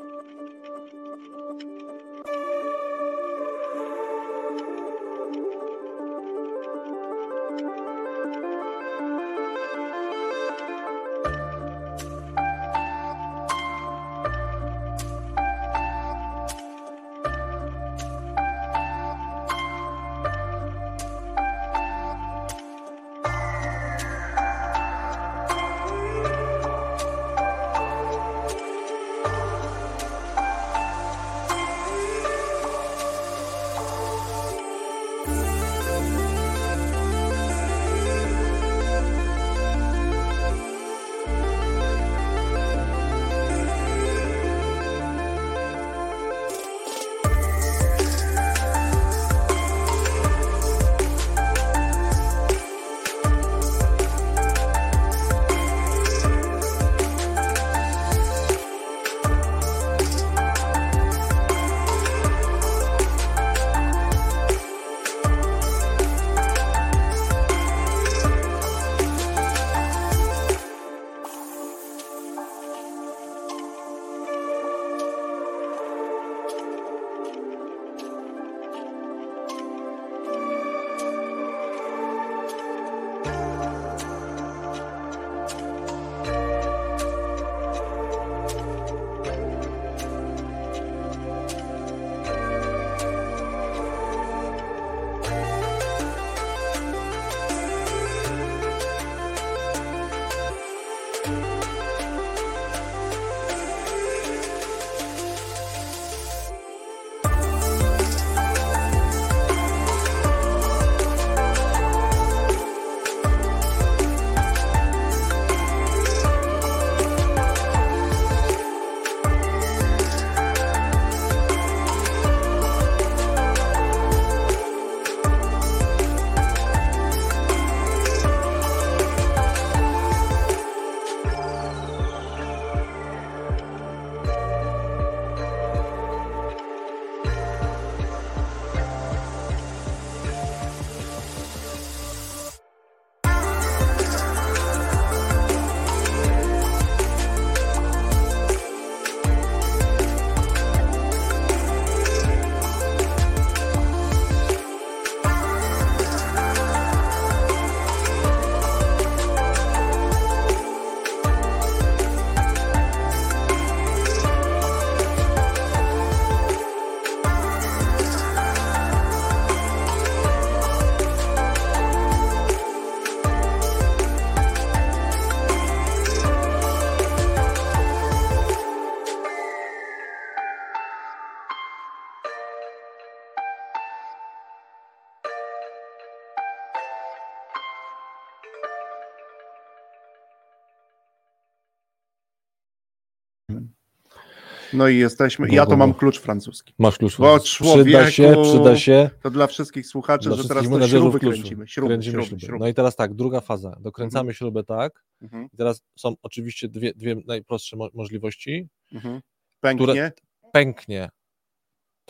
No i jesteśmy. Ja to mam klucz francuski. Masz klucz. Bo przyda się, przyda się. To dla wszystkich słuchaczy, Dla że wszystkich teraz to śruby kluczu. kręcimy. Śruby, Kręcimy śruby, śruby. śruby. No i teraz tak, druga faza. Dokręcamy śrubę tak. Mhm, I teraz są oczywiście dwie, dwie najprostsze mo- możliwości. mhm. Pęknie. Pęknie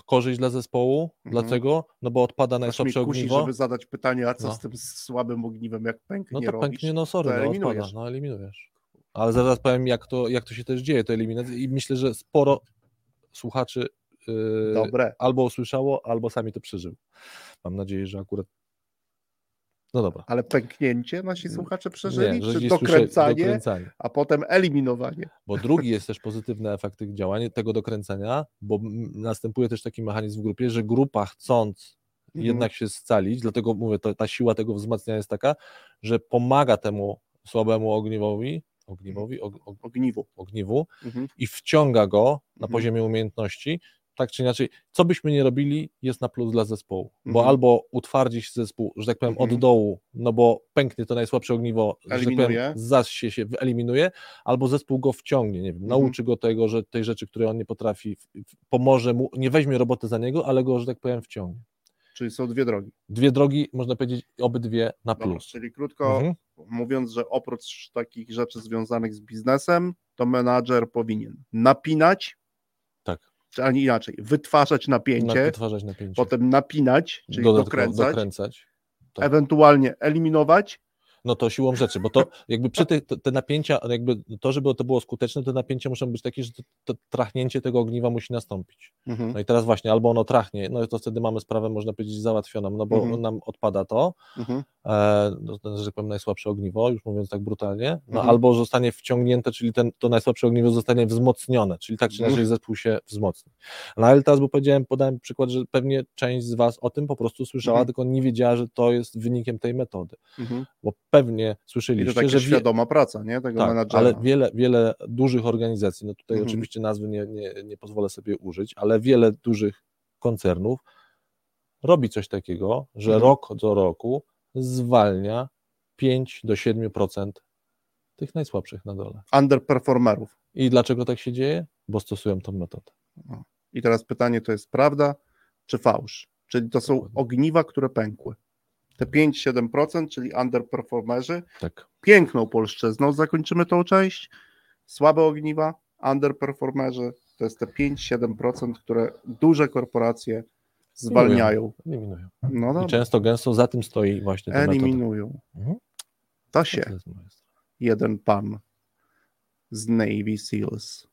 korzyść dla zespołu. Mhm. Dlaczego? No bo odpada najsłabsze kusi, ogniwo. żeby zadać pytanie, a co No. z tym słabym ogniwem, jak pęknie No to robisz? pęknie, no sorry, to no odpada, no eliminujesz. Ale zaraz powiem, jak to, jak to się też dzieje, to eliminacja. I myślę, że sporo słuchaczy yy, Dobre. albo usłyszało, albo sami to przeżył. Mam nadzieję, że akurat. No dobra. Ale pęknięcie nasi słuchacze przeżyli, Nie, czy dokręcanie, dokręcanie. a potem eliminowanie? Bo drugi jest też pozytywny efekt tych działań, tego dokręcenia, bo następuje też taki mechanizm w grupie, że grupa chcąc Mhm. jednak się scalić, dlatego mówię, to, ta siła tego wzmacniania jest taka, że pomaga temu słabemu ogniwowi, ogniwowi, og, og, Ogniwu. ogniwu Mhm. i wciąga go na Mhm. poziomie umiejętności, tak czy inaczej, co byśmy nie robili, jest na plus dla zespołu, bo Mhm. albo utwardzi się zespół, że tak powiem, Mhm. od dołu, no bo pęknie to najsłabsze ogniwo, że tak Eliminuje. powiem, zasie się wyeliminuje, albo zespół go wciągnie, nie wiem, Mhm. nauczy go tego, że tej rzeczy, które on nie potrafi, pomoże mu, nie weźmie roboty za niego, ale go, że tak powiem, wciągnie. Czyli są dwie drogi. Dwie drogi, można powiedzieć, obydwie na Dobra, plus. czyli krótko Mhm. mówiąc, że oprócz takich rzeczy związanych z biznesem, to menadżer powinien napinać, Tak, ani inaczej, wytwarzać na, napięcie, wytwarzać napięcie. potem napinać, czyli Dodatkowo dokręcać, dokręcać. tak. ewentualnie eliminować, No to siłą rzeczy, bo to jakby przy tych, te, napięcia, jakby to, żeby to było skuteczne, te napięcia muszą być takie, że to, to trachnięcie tego ogniwa musi nastąpić. mhm. No i teraz właśnie, albo ono trachnie, no to wtedy mamy sprawę, można powiedzieć, załatwioną, no bo Mhm. nam odpada to, Mhm. e, no, że tak powiem, najsłabsze ogniwo, już mówiąc tak brutalnie, no Mhm. albo zostanie wciągnięte, czyli ten, to najsłabsze ogniwo zostanie wzmocnione, czyli tak czy Mhm. inaczej zespół się wzmocni. No ale teraz, bo powiedziałem, podałem przykład, że pewnie część z Was o tym po prostu słyszała, Mhm. tylko nie wiedziała, że to jest wynikiem tej metody, Mhm. bo pewnie I to słyszeliście, taka że świadoma praca, nie? Tego tak, menadżera. ale wiele, wiele dużych organizacji, no tutaj Mhm. oczywiście nazwy nie, nie, nie pozwolę sobie użyć, ale wiele dużych koncernów robi coś takiego, że Mhm. rok do roku zwalnia 5 do 7% tych najsłabszych na dole. Underperformerów. I dlaczego tak się dzieje? Bo stosują tą metodę. I teraz pytanie to jest prawda czy fałsz? Czyli to są ogniwa, które pękły. Te 5-7%, czyli underperformerzy, Tak. piękną polszczyzną zakończymy tą część. Słabe ogniwa, underperformerzy, to jest te 5-7%, które duże korporacje zwalniają. Eliminują. No I często gęsto za tym stoi właśnie ta eliminują. Mhm. To się jeden pan z Navy Seals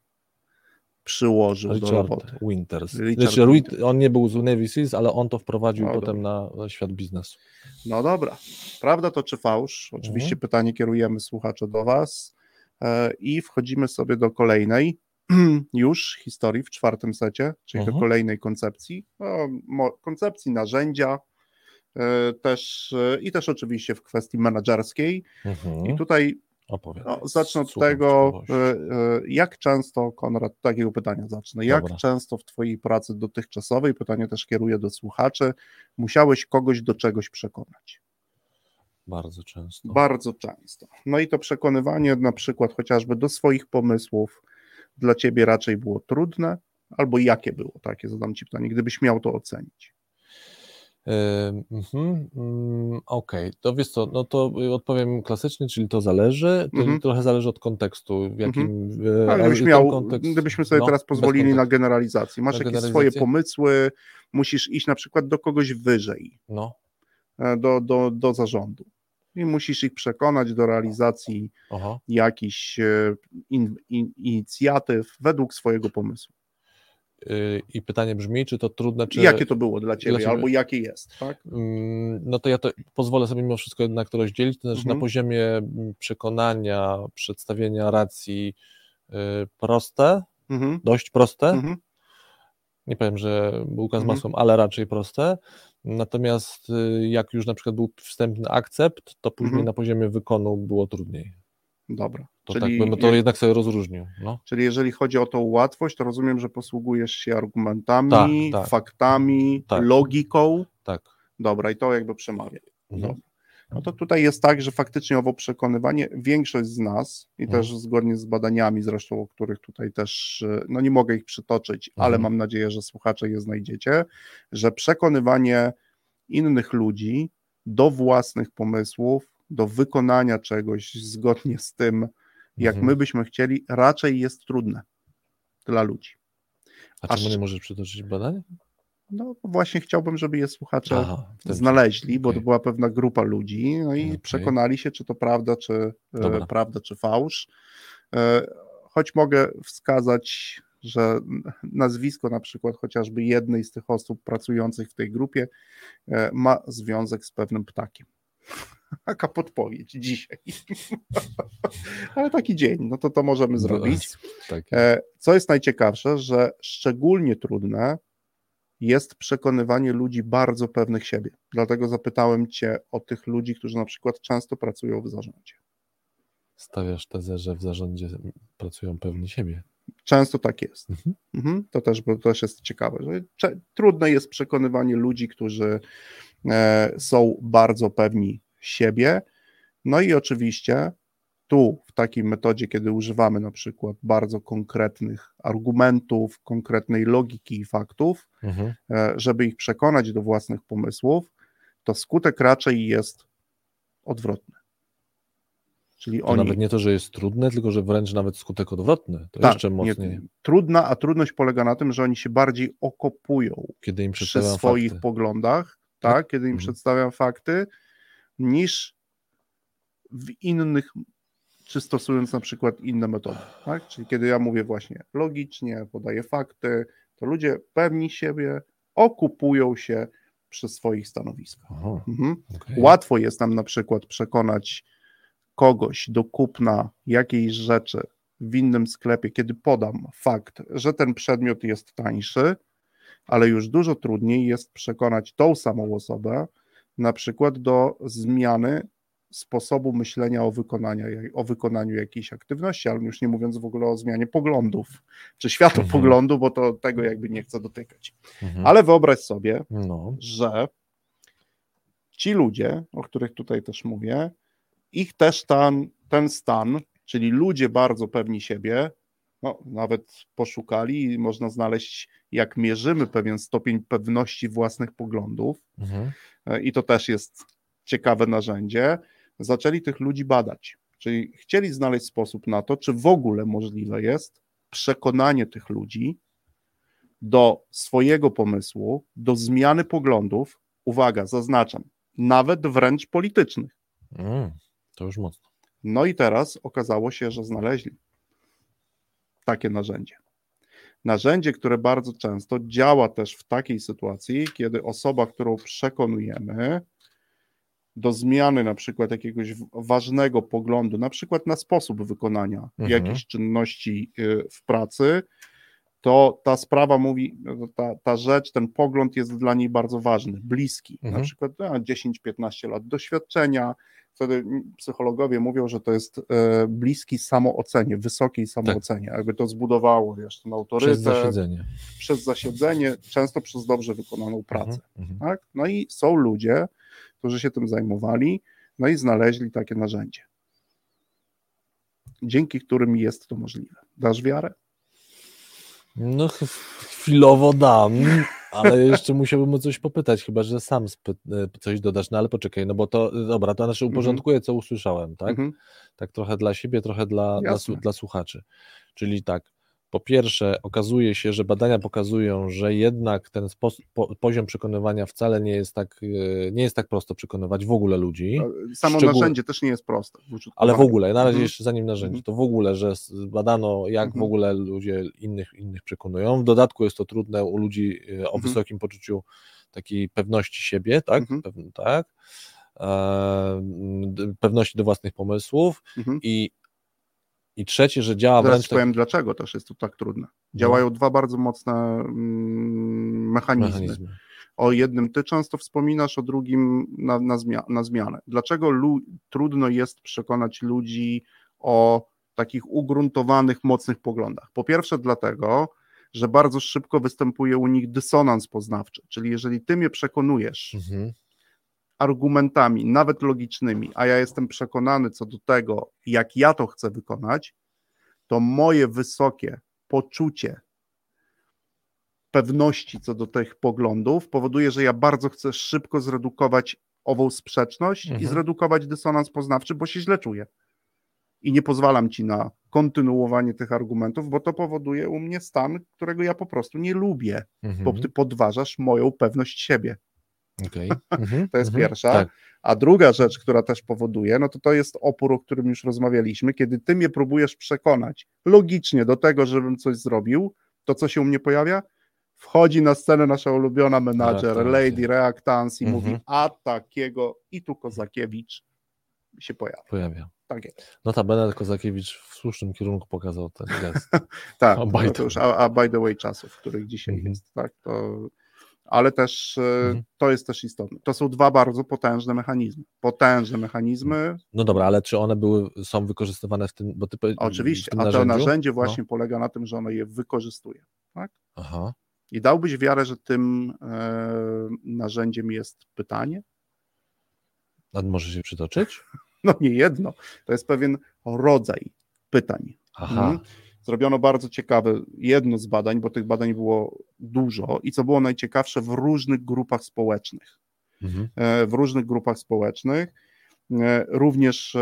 przyłożył do Richard roboty. Winters. Richard Znaczy, Winters. on nie był z Navy Seals, ale on to wprowadził No potem na, na świat biznesu. No dobra, prawda to czy fałsz? Oczywiście Mhm. pytanie kierujemy słuchacze do Was e, i wchodzimy sobie do kolejnej [clears throat] już historii w czwartym secie, czyli do Mhm. kolejnej koncepcji, no, koncepcji narzędzia e, też e, i też oczywiście w kwestii menedżerskiej. Mhm. I tutaj Opowiadaj. no, zacznę od tego, e, e, jak często, Konrad, takiego pytania zacznę, jak Dobra. często w Twojej pracy dotychczasowej, pytanie też kieruję do słuchaczy, musiałeś kogoś do czegoś przekonać? Bardzo często. Bardzo często. No i to przekonywanie na przykład chociażby do swoich pomysłów dla ciebie raczej było trudne, albo jakie było? Takie zadam ci pytanie, gdybyś miał to ocenić. Mhm, mm, Okej, to wiesz co, no to odpowiem klasycznie, czyli to zależy, to Mhm. trochę zależy od kontekstu, w jakim... y, Ale ale gdybyś miał, kontekst- gdybyśmy sobie no, teraz pozwolili na generalizację. Masz Na jakieś swoje pomysły, musisz iść na przykład do kogoś wyżej, No, e, do, do, do zarządu. I musisz ich przekonać do realizacji aha. jakichś e, in, in, inicjatyw według swojego pomysłu. Y, I pytanie brzmi, czy to trudne, czy... Jakie to było dla ciebie, ciebie? albo jakie jest, tak? Mm, No to ja to pozwolę sobie mimo wszystko jednak to rozdzielić, to znaczy Mhm. na poziomie mm, przekonania, przedstawienia racji y, proste, Mhm. dość proste, Mhm. nie powiem, że bułka z Mhm. masłem, ale raczej proste. Natomiast y, jak już na przykład był wstępny akcept, to później Mhm. na poziomie wykonu było trudniej. Dobra. To Czyli, tak bym to jednak sobie rozróżnił. No. czyli jeżeli chodzi o tą łatwość, to rozumiem, że posługujesz się argumentami, Tak, tak. faktami, Tak. logiką. Tak. Dobra, i to jakby przemawia. Mhm. No to tutaj jest tak, że faktycznie owo przekonywanie, większość z nas, i Mhm. też zgodnie z badaniami zresztą, o których tutaj też, e, no nie mogę ich przytoczyć, ale Mhm. mam nadzieję, że słuchacze je znajdziecie, że przekonywanie innych ludzi do własnych pomysłów, do wykonania czegoś zgodnie z tym, jak Mhm. my byśmy chcieli, raczej jest trudne dla ludzi. A Aż- czemu nie możesz przytoczyć badań? No właśnie chciałbym, żeby je słuchacze Aha, znaleźli, bo to była pewna grupa ludzi, no i Okej. przekonali się, czy to prawda, czy, e, Dobra. prawda, czy fałsz. E, Choć mogę wskazać, że nazwisko na przykład chociażby jednej z tych osób pracujących w tej grupie e, ma związek z pewnym ptakiem. Taka podpowiedź dzisiaj. [laughs] Ale taki dzień, no to to możemy zrobić. [laughs] Tak. E, Co jest najciekawsze, że szczególnie trudne jest przekonywanie ludzi bardzo pewnych siebie. Dlatego zapytałem Cię o tych ludzi, którzy na przykład często pracują w zarządzie. Stawiasz tezę, że w zarządzie pracują pewni siebie. Często tak jest. Mhm. Mhm. To, też, bo to też jest ciekawe. Że trudne jest przekonywanie ludzi, którzy e, są bardzo pewni siebie. No i oczywiście tu, w takiej metodzie, kiedy używamy na przykład bardzo konkretnych argumentów, konkretnej logiki i faktów, Mhm. e, żeby ich przekonać do własnych pomysłów, to skutek raczej jest odwrotny. Czyli To oni. nawet nie to, że jest trudne, tylko że wręcz nawet skutek odwrotny. To tak, jeszcze nie, mocniej, trudna, a trudność polega na tym, że oni się bardziej okopują kiedy im przy swoich fakty. poglądach, tak, kiedy im Mhm. przedstawiam fakty, niż w innych, czy stosując na przykład inne metody, tak? Czyli kiedy ja mówię właśnie logicznie, podaję fakty, to ludzie pewni siebie okupują się przy swoich stanowiskach. Aha, Mhm. okej. Łatwo jest nam na przykład przekonać kogoś do kupna jakiejś rzeczy w innym sklepie, kiedy podam fakt, że ten przedmiot jest tańszy, ale już dużo trudniej jest przekonać tą samą osobę na przykład do zmiany sposobu myślenia o, wykonania, o wykonaniu jakiejś aktywności, ale już nie mówiąc w ogóle o zmianie poglądów czy światopoglądu, bo to tego jakby nie chcę dotykać. Mhm. Ale wyobraź sobie, No, że ci ludzie, o których tutaj też mówię, ich też ten, ten stan, czyli ludzie bardzo pewni siebie, no, nawet poszukali i można znaleźć, jak mierzymy pewien stopień pewności własnych poglądów, mhm. e, i to też jest ciekawe narzędzie, zaczęli tych ludzi badać. Czyli chcieli znaleźć sposób na to, czy w ogóle możliwe jest przekonanie tych ludzi do swojego pomysłu, do zmiany poglądów, uwaga, zaznaczam, nawet wręcz politycznych. Mm, to już mocno. No i teraz okazało się, że znaleźli takie narzędzie. Narzędzie, które bardzo często działa też w takiej sytuacji, kiedy osoba, którą przekonujemy do zmiany na przykład jakiegoś ważnego poglądu, na przykład na sposób wykonania Mhm. jakiejś czynności y, w pracy, to ta sprawa mówi, no, ta, ta rzecz, ten pogląd jest dla niej bardzo ważny, bliski. Mhm. Na przykład no, 10-15 lat doświadczenia. Wtedy psychologowie mówią, że to jest e, bliski samoocenie, wysokiej samoocenie. Jakby to zbudowało, wiesz, ten autorytet, Przez zasiedzenie. przez zasiedzenie, często przez dobrze wykonaną pracę. Mhm, mhm. Tak? No i są ludzie, którzy się tym zajmowali, no i znaleźli takie narzędzie, dzięki którym jest to możliwe. Dasz wiarę? No ch- chwilowo dam, ale jeszcze musiałbym o coś popytać, chyba że sam e, coś dodasz, no ale poczekaj, no bo to, dobra, to znaczy uporządkuję, co usłyszałem, tak? Mhm. Tak trochę dla siebie, trochę dla, dla, dla słuchaczy. Czyli tak, po pierwsze okazuje się, że badania pokazują, że jednak ten poziom przekonywania wcale nie jest tak, e, nie jest tak prosto przekonywać w ogóle ludzi. Samo Szczegół- narzędzie też nie jest proste. Ale w ogóle, na razie Mhm. jeszcze zanim narzędzie, Mhm. to w ogóle, że badano, jak w Mhm. ogóle ludzie innych, innych przekonują. W dodatku jest to trudne u ludzi e, o wysokim poczuciu takiej pewności siebie, tak? Tak? E, pewności do własnych pomysłów Mhm. i, i trzecie, że działa Zaraz wręcz tak, powiem, dlaczego też jest to tak trudne. No. Działają dwa bardzo mocne mm, mechanizmy. mechanizmy. O jednym ty często wspominasz, o drugim na, na, zmia- na zmianę. Dlaczego trudno jest przekonać ludzi o takich ugruntowanych, mocnych poglądach? Po pierwsze, dlatego, że bardzo szybko występuje u nich dysonans poznawczy. Czyli jeżeli ty mnie przekonujesz Mhm. Argumentami, nawet logicznymi, a ja jestem przekonany co do tego, jak ja to chcę wykonać, to moje wysokie poczucie pewności co do tych poglądów powoduje, że ja bardzo chcę szybko zredukować ową sprzeczność i Mhm. zredukować dysonans poznawczy, bo się źle czuję. I nie pozwalam ci na kontynuowanie tych argumentów, bo to powoduje u mnie stan, którego ja po prostu nie lubię, Mhm. bo ty podważasz moją pewność siebie. Mhm. [laughs] To jest Mhm. pierwsza. Tak. A druga rzecz, która też powoduje, no to to jest opór, o którym już rozmawialiśmy, kiedy ty mnie próbujesz przekonać logicznie do tego, żebym coś zrobił, to co się u mnie pojawia? Wchodzi na scenę nasza ulubiona menadżer. Lady Reactance i Mhm. mówi, a takiego i tu Kozakiewicz się pojawia. Pojawia. Tak jest. Notabene Kozakiewicz w słusznym kierunku pokazał ten gest. [laughs] Tak, A no by to the już, a, a by the way czasów, w których dzisiaj Mhm. jest, tak, to ale też mhm. to jest też istotne. To są dwa bardzo potężne mechanizmy. Potężne mechanizmy. No dobra, ale czy one były, są wykorzystywane w tym, bo ty Oczywiście, a to narzędzie właśnie no. polega na tym, że ono je wykorzystuje. Tak? Aha. I dałbyś wiarę, że tym e, narzędziem jest pytanie? A może się przytoczyć? [laughs] No nie jedno. To jest pewien rodzaj pytań. Aha. Mhm. Zrobiono bardzo ciekawe jedno z badań, bo tych badań było dużo i co było najciekawsze w różnych grupach społecznych. Mhm. E, w różnych grupach społecznych, e, również e,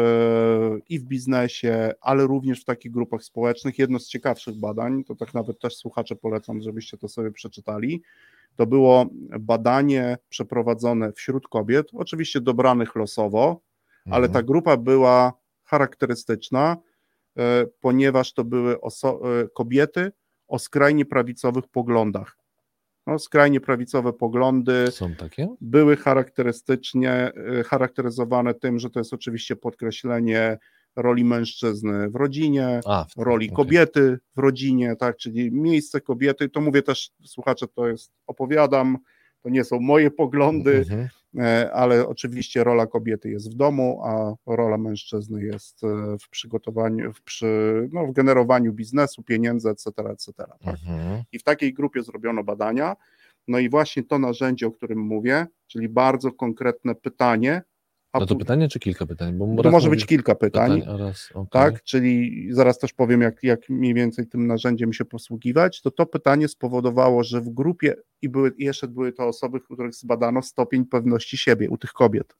i w biznesie, ale również w takich grupach społecznych. Jedno z ciekawszych badań, to tak nawet też słuchacze polecam, żebyście to sobie przeczytali. To było badanie przeprowadzone wśród kobiet, oczywiście dobranych losowo, mhm. ale ta grupa była charakterystyczna ponieważ to były e, kobiety o skrajnie prawicowych poglądach. No, skrajnie prawicowe poglądy Są takie? były charakterystycznie e, charakteryzowane tym, że to jest oczywiście podkreślenie roli mężczyzny w rodzinie, A, w roli okay. kobiety w rodzinie, tak, czyli miejsce kobiety, to mówię też, słuchacze, to jest, opowiadam, to nie są moje poglądy, mhm. E, ale oczywiście rola kobiety jest w domu, a rola mężczyzny jest e, w przygotowaniu, w, przy, no, w generowaniu biznesu, pieniędzy, etc., etc. Tak? Mhm. I w takiej grupie zrobiono badania, no i właśnie to narzędzie, o którym mówię, czyli bardzo konkretne pytanie, no to pytanie czy kilka pytań? Bo to może być kilka pytań. pytań oraz, okay. Tak, czyli zaraz też powiem, jak, jak mniej więcej tym narzędziem się posługiwać. To to pytanie spowodowało, że w grupie i były, jeszcze były to osoby, których zbadano stopień pewności siebie u tych kobiet.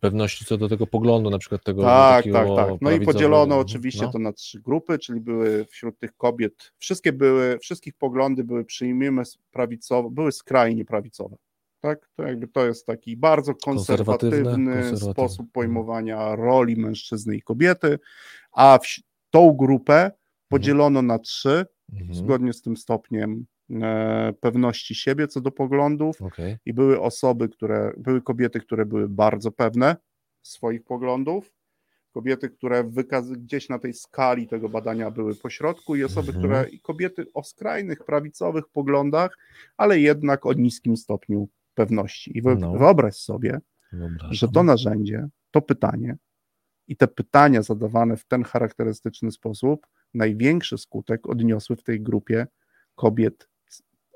Pewności co do tego poglądu, na przykład tego. Tak, tak, tak. No i podzielono oczywiście no. to na trzy grupy, czyli były wśród tych kobiet, wszystkie były, wszystkich poglądy były, przyjmijmy, prawicowe, były skrajnie prawicowe. Tak? To jakby to jest taki bardzo konserwatywny, konserwatywny. sposób pojmowania roli mężczyzny i kobiety, a w, tą grupę mhm. podzielono na trzy, mhm. zgodnie z tym stopniem e, pewności siebie co do poglądów okay. i były osoby, które, były kobiety, które były bardzo pewne swoich poglądów, kobiety, które wykaz- gdzieś na tej skali tego badania były pośrodku i osoby, mhm. które, i kobiety o skrajnych prawicowych poglądach, ale jednak o niskim stopniu pewności. I no. wyobraź sobie, Wyobrażam. że to narzędzie, to pytanie i te pytania zadawane w ten charakterystyczny sposób, największy skutek odniosły w tej grupie kobiet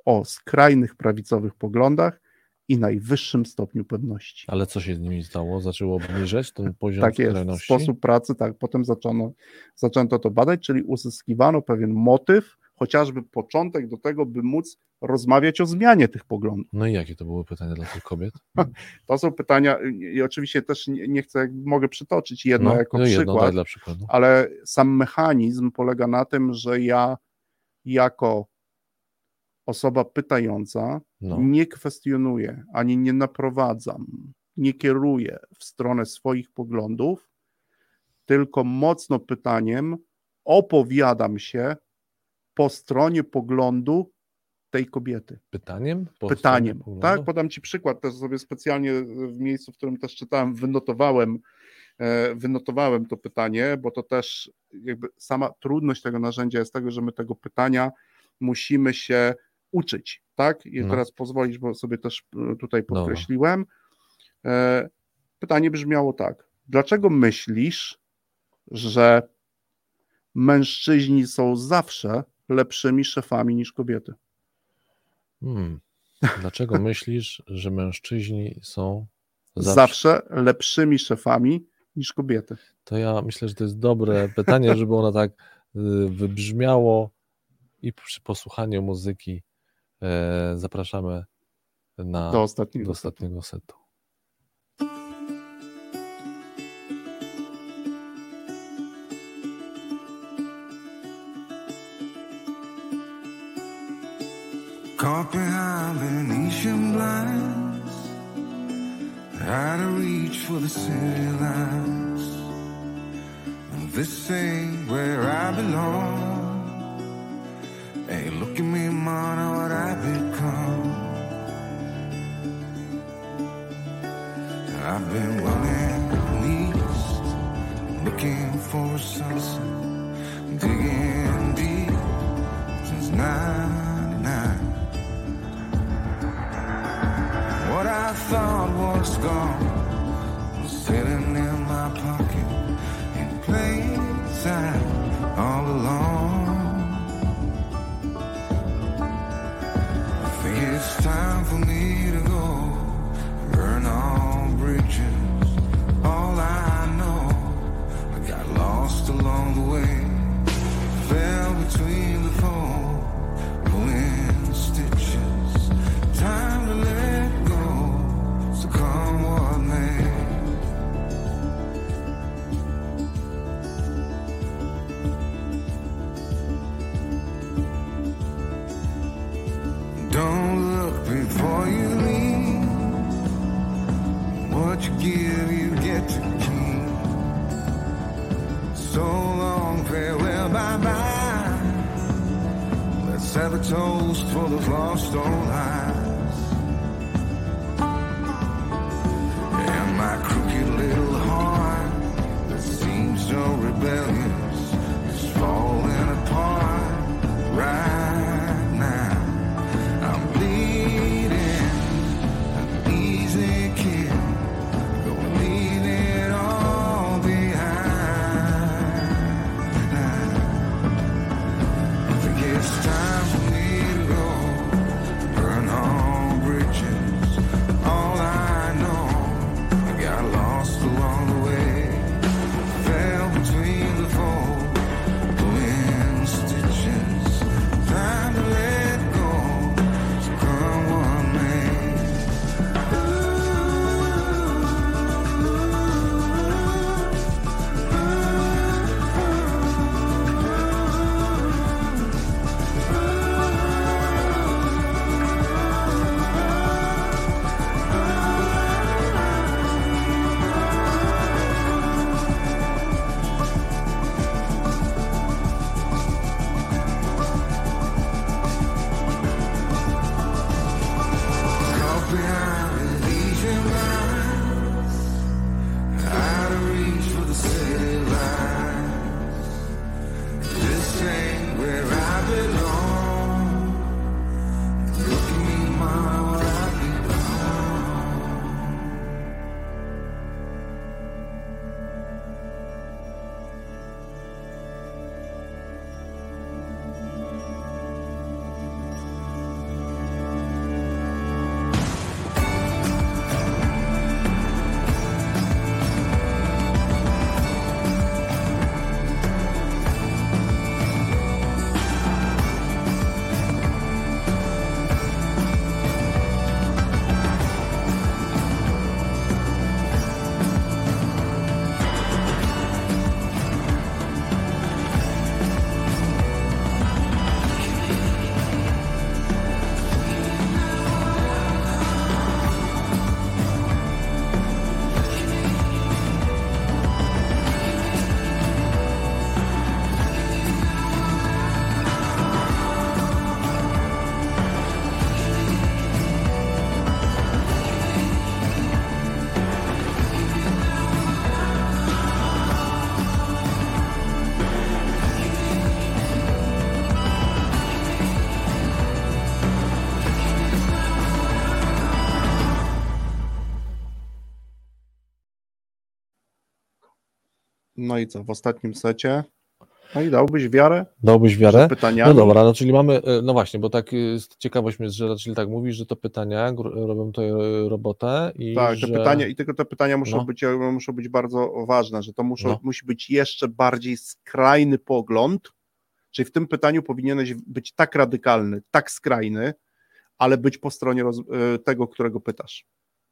o skrajnych prawicowych poglądach i najwyższym stopniu pewności. Ale co się z nimi stało? Zaczęło obniżać ten poziom tak jest, skrajności? sposób pracy, tak, potem zaczęto, zaczęto to badać, czyli uzyskiwano pewien motyw, chociażby początek do tego, by móc rozmawiać o zmianie tych poglądów. No i jakie to były pytania dla tych kobiet? [laughs] To są pytania, i oczywiście też nie chcę, mogę przytoczyć jedno no, jako no przykład, dla przykładu. ale sam mechanizm polega na tym, że ja jako osoba pytająca no. nie kwestionuję, ani nie naprowadzam, nie kieruję w stronę swoich poglądów, tylko mocno pytaniem opowiadam się po stronie poglądu tej kobiety. Pytaniem? Po Pytaniem, tak? Podam Ci przykład, też sobie specjalnie w miejscu, w którym też czytałem, wynotowałem, e, wynotowałem to pytanie, bo to też jakby sama trudność tego narzędzia jest tego, że my tego pytania musimy się uczyć, tak? I no. teraz pozwolisz, bo sobie też e, tutaj podkreśliłem. No. Pytanie brzmiało tak. Dlaczego myślisz, że mężczyźni są zawsze lepszymi szefami niż kobiety. Hmm. Dlaczego [laughs] myślisz, że mężczyźni są zawsze... zawsze lepszymi szefami niż kobiety? To ja myślę, że to jest dobre pytanie, [laughs] żeby ono tak y, wybrzmiało i przy posłuchaniu muzyki e, zapraszamy na, do ostatniego, do ostatniego setu. Caught behind Venetian blinds Out of reach for the city lights. This ain't where I belong. Hey, look at me, man, what I've become. I've been running east Looking for a sunset Digging deep since 99 thought was gone was sitting in my pocket in plain sight all along. I think it's time for me to go burn all bridges. All I know, I got lost along the way, fell between the toast for those lost old eyes. And my crooked little heart that seems so rebellious is falling apart right now. I'm bleeding, an easy kill, Co, w ostatnim secie? No i dałbyś wiarę? Dałbyś wiarę? No dobra, no czyli mamy, e, no właśnie, bo tak y, ciekawość mnie, że czyli tak mówisz, że to pytania robią to e, robotę i Tak, że... te pytania i tylko te pytania muszą, No. być, muszą być bardzo ważne, że to muszą, No. musi być jeszcze bardziej skrajny pogląd, czyli w tym pytaniu powinieneś być tak radykalny, tak skrajny, ale być po stronie roz, tego, którego pytasz.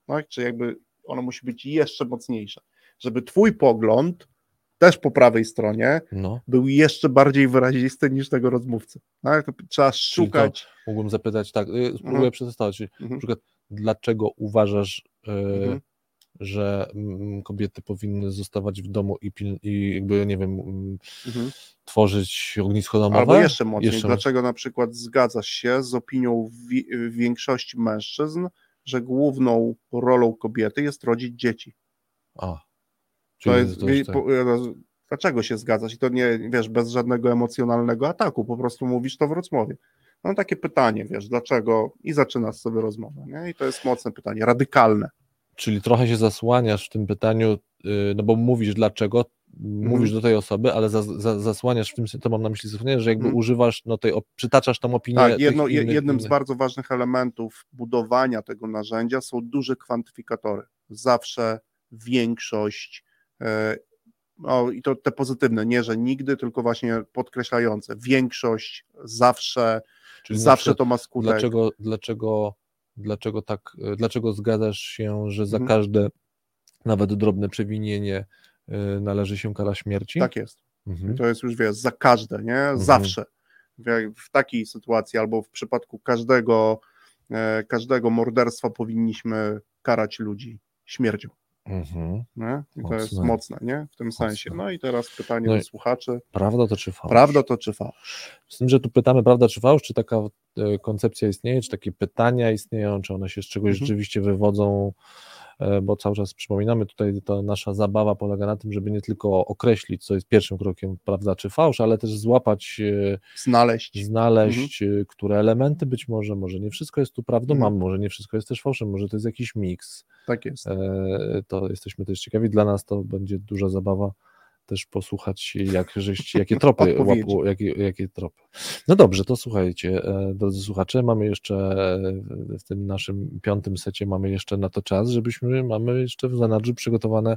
Tak? Czy jakby ono musi być jeszcze mocniejsze, żeby twój pogląd też po prawej stronie No, był jeszcze bardziej wyrazisty niż tego rozmówcy. Tak? To trzeba Czyli to- szukać. mógłbym zapytać tak, y, spróbuję Mhm. przetestować, czyli na Mhm. przykład dlaczego uważasz, y, Mhm. że mm, kobiety powinny zostawać w domu i, i jakby, nie wiem, mm, Mhm. tworzyć ognisko domowe? Albo jeszcze mocniej, Jeszcze dlaczego na przykład zgadzasz się z opinią wi- większości mężczyzn, że główną rolą kobiety jest rodzić dzieci? A, To czyli jest, to wi- tak. po- dlaczego się zgadzasz? I to nie, wiesz, bez żadnego emocjonalnego ataku, po prostu mówisz to w rozmowie. No takie pytanie, wiesz, dlaczego i zaczynasz sobie rozmowę, nie? I to jest mocne pytanie, radykalne. Czyli trochę się zasłaniasz w tym pytaniu, y, no bo mówisz dlaczego, mówisz do tej osoby, ale za, za, zasłaniasz w tym, to mam na myśli zasłaniasz, że jakby Mhm. używasz, no tej, przytaczasz tą opinię. Tak, jedno, je- innych- jednym z innych- bardzo ważnych elementów budowania tego narzędzia są duże kwantyfikatory. Zawsze większość, e, i to te pozytywne, nie że nigdy, tylko właśnie podkreślające. Większość zawsze, Czyli zawsze to ma skutek. Dlaczego, dlaczego, dlaczego tak, dlaczego zgadzasz się, że za Mhm. każde nawet drobne przewinienie y, należy się kara śmierci? Tak jest. Mhm. To jest już wiesz, za każde, nie? Zawsze. W, w takiej sytuacji albo w przypadku każdego, e, każdego morderstwa powinniśmy karać ludzi śmiercią. Mhm. Nie? I to jest Mocne. mocne, nie? W tym sensie. No i teraz pytanie No do i- słuchaczy. Prawda to czy fałsz? Prawda to czy fałsz? Z tym, że tu pytamy, prawda czy fałsz, czy taka e, koncepcja istnieje, czy takie pytania istnieją, czy one się z czegoś Mhm. rzeczywiście wywodzą, bo cały czas przypominamy, tutaj ta nasza zabawa polega na tym, żeby nie tylko określić, co jest pierwszym krokiem, prawda czy fałsz, ale też złapać, e, Znaleźć. znaleźć, e, które elementy być może, może nie wszystko jest tu prawdą, Mhm. może nie wszystko jest też fałszem, może to jest jakiś miks, Tak jest. E, to jesteśmy też ciekawi, dla nas to będzie duża zabawa też posłuchać, jak, [laughs] żeście, jakie tropy Odpowiedzi. łapu, jakie, jakie tropy. No dobrze, to słuchajcie, e, drodzy słuchacze, mamy jeszcze e, w tym naszym piątym secie mamy jeszcze na to czas, żebyśmy, mamy jeszcze w zanadrzu przygotowane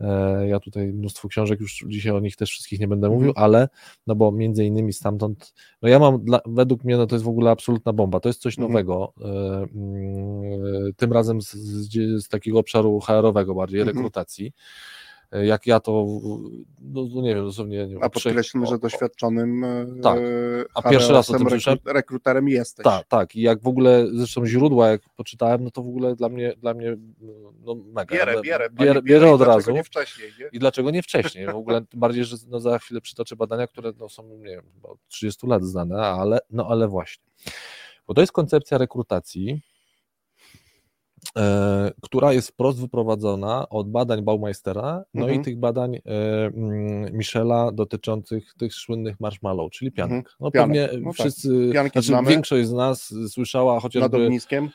e, ja tutaj mnóstwo książek, już dzisiaj o nich też wszystkich nie będę Mhm. mówił, ale no bo między innymi stamtąd, no ja mam, dla, według mnie no to jest w ogóle absolutna bomba, to jest coś Mhm. nowego, mm, tym razem z, z, z takiego obszaru HR-owego bardziej, Mhm. rekrutacji. E, Jak ja to, no, no nie wiem, dosłownie nie wiem, A podkreślmy, że doświadczonym e, Tak. A pierwszy raz o tym rekru- słyszałem. rekruterem jesteś. Tak, tak. I jak w ogóle, zresztą źródła, jak poczytałem, no to w ogóle dla mnie, dla mnie no mega. Bierę, bierę. bierę, bierę od razu. nie wcześniej, nie? I dlaczego nie wcześniej? W ogóle tym [laughs] bardziej, że no za chwilę przytoczę badania, które no są, nie wiem, od 30 lat znane, ale no ale właśnie. Bo to jest koncepcja rekrutacji, która jest wprost wyprowadzona od badań Baumeistera, no Mhm. i tych badań e, mm, Michela dotyczących tych słynnych marshmallow, czyli pianek. Mhm. No Pianek. pewnie No tak. wszyscy, Pianki znaczy znamy. większość z nas słyszała Nad chociażby, ogniskiem.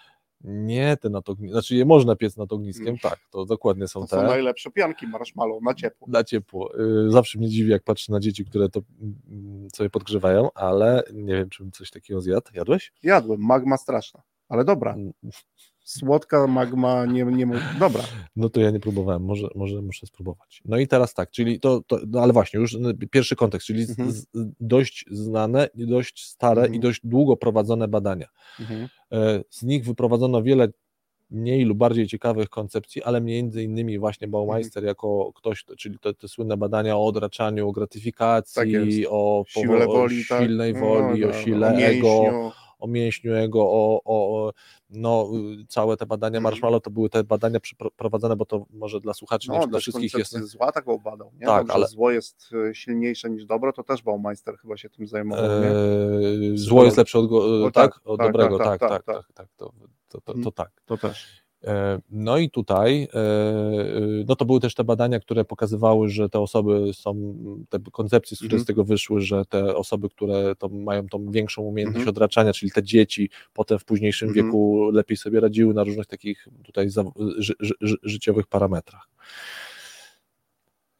nie te nad ogniskiem, znaczy je można piec nad ogniskiem, Mm. tak, to dokładnie są To te są najlepsze pianki marshmallow na ciepło. na ciepło. Y, Zawsze mnie dziwi, jak patrzę na dzieci, które to mm, sobie podgrzewają, ale nie wiem, czy bym coś takiego zjadł. Jadłeś? Jadłem, magma straszna, ale dobra. Słodka magma, nie, nie dobra. No to ja nie próbowałem, może, może muszę spróbować. No i teraz tak, czyli to, to no ale właśnie, już pierwszy kontekst, czyli Mhm. z, dość znane, dość stare Mhm. i dość długo prowadzone badania. Mhm. E, Z nich wyprowadzono wiele mniej lub bardziej ciekawych koncepcji, ale między innymi właśnie Baumeister Mhm. jako ktoś, czyli te, te słynne badania o odraczaniu, o gratyfikacji, Tak o, Siłę o woli, tak. silnej No, woli, no, o no, sile o ego. O mięśniu jego, o, o, no, y, całe te badania Mhm. Marshmallow to były te badania przeprowadzone, bo to może dla słuchaczy, nie No, czy dla wszystkich jest. zła tak obadał, nie? Tak, Dobrze, ale- zło jest e, silniejsze niż dobro, to też Baumeister chyba się tym zajmował, nie? E, zło jest lepsze od, go, No tak, tak, od tak, dobrego, tak, tak, tak, tak, tak, tak, tak, to, to, to, Mhm. to tak. To też. E, No i tutaj, e, no to były też te badania, które pokazywały, że te osoby są, te koncepcje, które Mhm. z tego wyszły, że te osoby, które to mają tą większą umiejętność Mhm. odraczania, czyli te dzieci potem w późniejszym Mhm. wieku lepiej sobie radziły na różnych takich tutaj ży, ży, życiowych parametrach.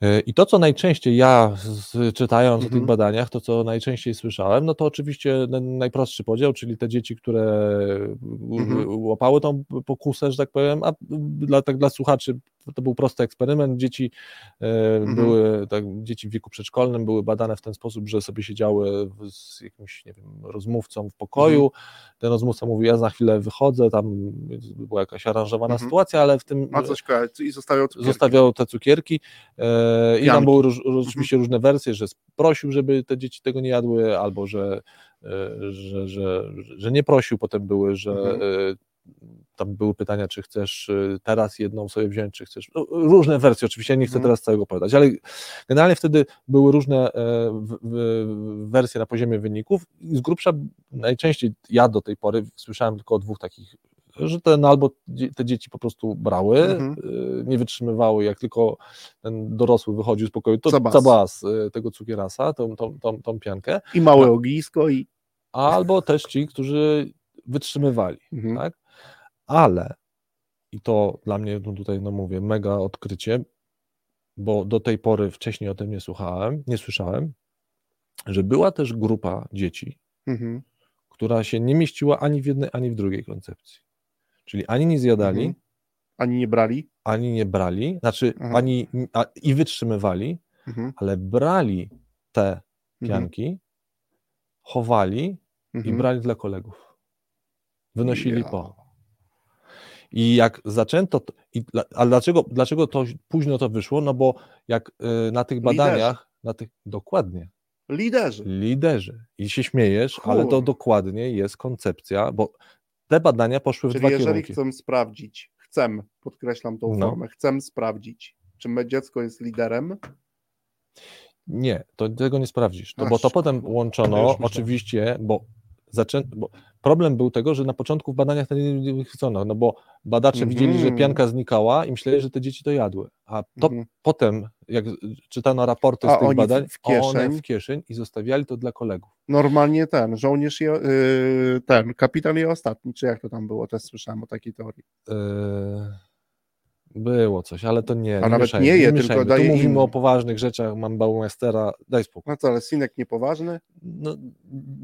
E, I to, co najczęściej ja, z, czytając o Mhm. tych badaniach, to co najczęściej słyszałem, no to oczywiście ten najprostszy podział, czyli te dzieci, które Mhm. łapały tą pokusę, że tak powiem, a dla, tak dla słuchaczy to był prosty eksperyment. Dzieci e, Mhm. były, tak, dzieci w wieku przedszkolnym były badane w ten sposób, że sobie siedziały z jakimś, nie wiem, rozmówcą w pokoju. Mhm. Ten rozmówca mówi, ja za chwilę wychodzę, tam była jakaś aranżowana Mhm. sytuacja, ale w tym Ma coś i zostawiał cukierki. zostawiał te cukierki e, i tam były róż, róż, oczywiście różne wersje, że prosił, żeby te dzieci tego nie jadły, albo że, e, że, że, że nie prosił, potem były, że Mhm. E, tam były pytania, czy chcesz e, teraz jedną sobie wziąć, czy chcesz, no, różne wersje, oczywiście ja nie chcę Mhm. teraz całego opowiadać, ale generalnie wtedy były różne e, w, w, wersje na poziomie wyników i z grubsza najczęściej ja do tej pory słyszałem tylko o dwóch takich że ten albo te dzieci po prostu brały, Mhm. y, nie wytrzymywały, jak tylko ten dorosły wychodził z pokoju, to Zabas. zabas y, tego cukierasa, tą, tą, tą, tą piankę. I małe ognisko i albo też ci, którzy wytrzymywali, Mhm. tak? Ale, i to dla mnie no tutaj, no mówię, mega odkrycie, bo do tej pory wcześniej o tym nie słuchałem, nie słyszałem, że była też grupa dzieci, Mhm. która się nie mieściła ani w jednej, ani w drugiej koncepcji. Czyli ani nie zjadali, Mhm. Ani nie brali? ani nie brali, znaczy Aha. ani a, i wytrzymywali, Mhm. ale brali te Mhm. pianki, chowali i Mhm. brali dla kolegów. Wynosili Ja. po. I jak zaczęto, to, i, dla- a dlaczego, dlaczego to późno to wyszło? No bo jak y, na tych Liderzy. badaniach, na tych, dokładnie, Liderzy. liderzy, i się śmiejesz, ale to dokładnie jest koncepcja, bo te badania poszły w Czyli dwa jeżeli kierunki. chcę sprawdzić, chcę, podkreślam tą No. formę, chcę sprawdzić, czy me dziecko jest liderem, Nie, to tego nie sprawdzisz, to, Aż, bo to potem łączono oczywiście, bo, zaczę... bo problem był tego, że na początku w badaniach to nie wychwycono, no bo badacze Mhm. widzieli, że pianka znikała i myśleli, że te dzieci to jadły, a to Mhm. potem, jak czytano raporty z tych w- badań, w one kieszeń? w kieszeń i zostawiali to dla kolegów. normalnie ten, żołnierz je, yy, ten, kapitan je ostatni, czy jak to tam było, też słyszałem o takiej teorii. Yy, Było coś, ale to nie. A nie nawet mieszajmy, nie je, tylko mieszajmy. daje Tu mówimy innym. o poważnych rzeczach, mam Baumastera, daj spokój. No co, ale synek niepoważny? No,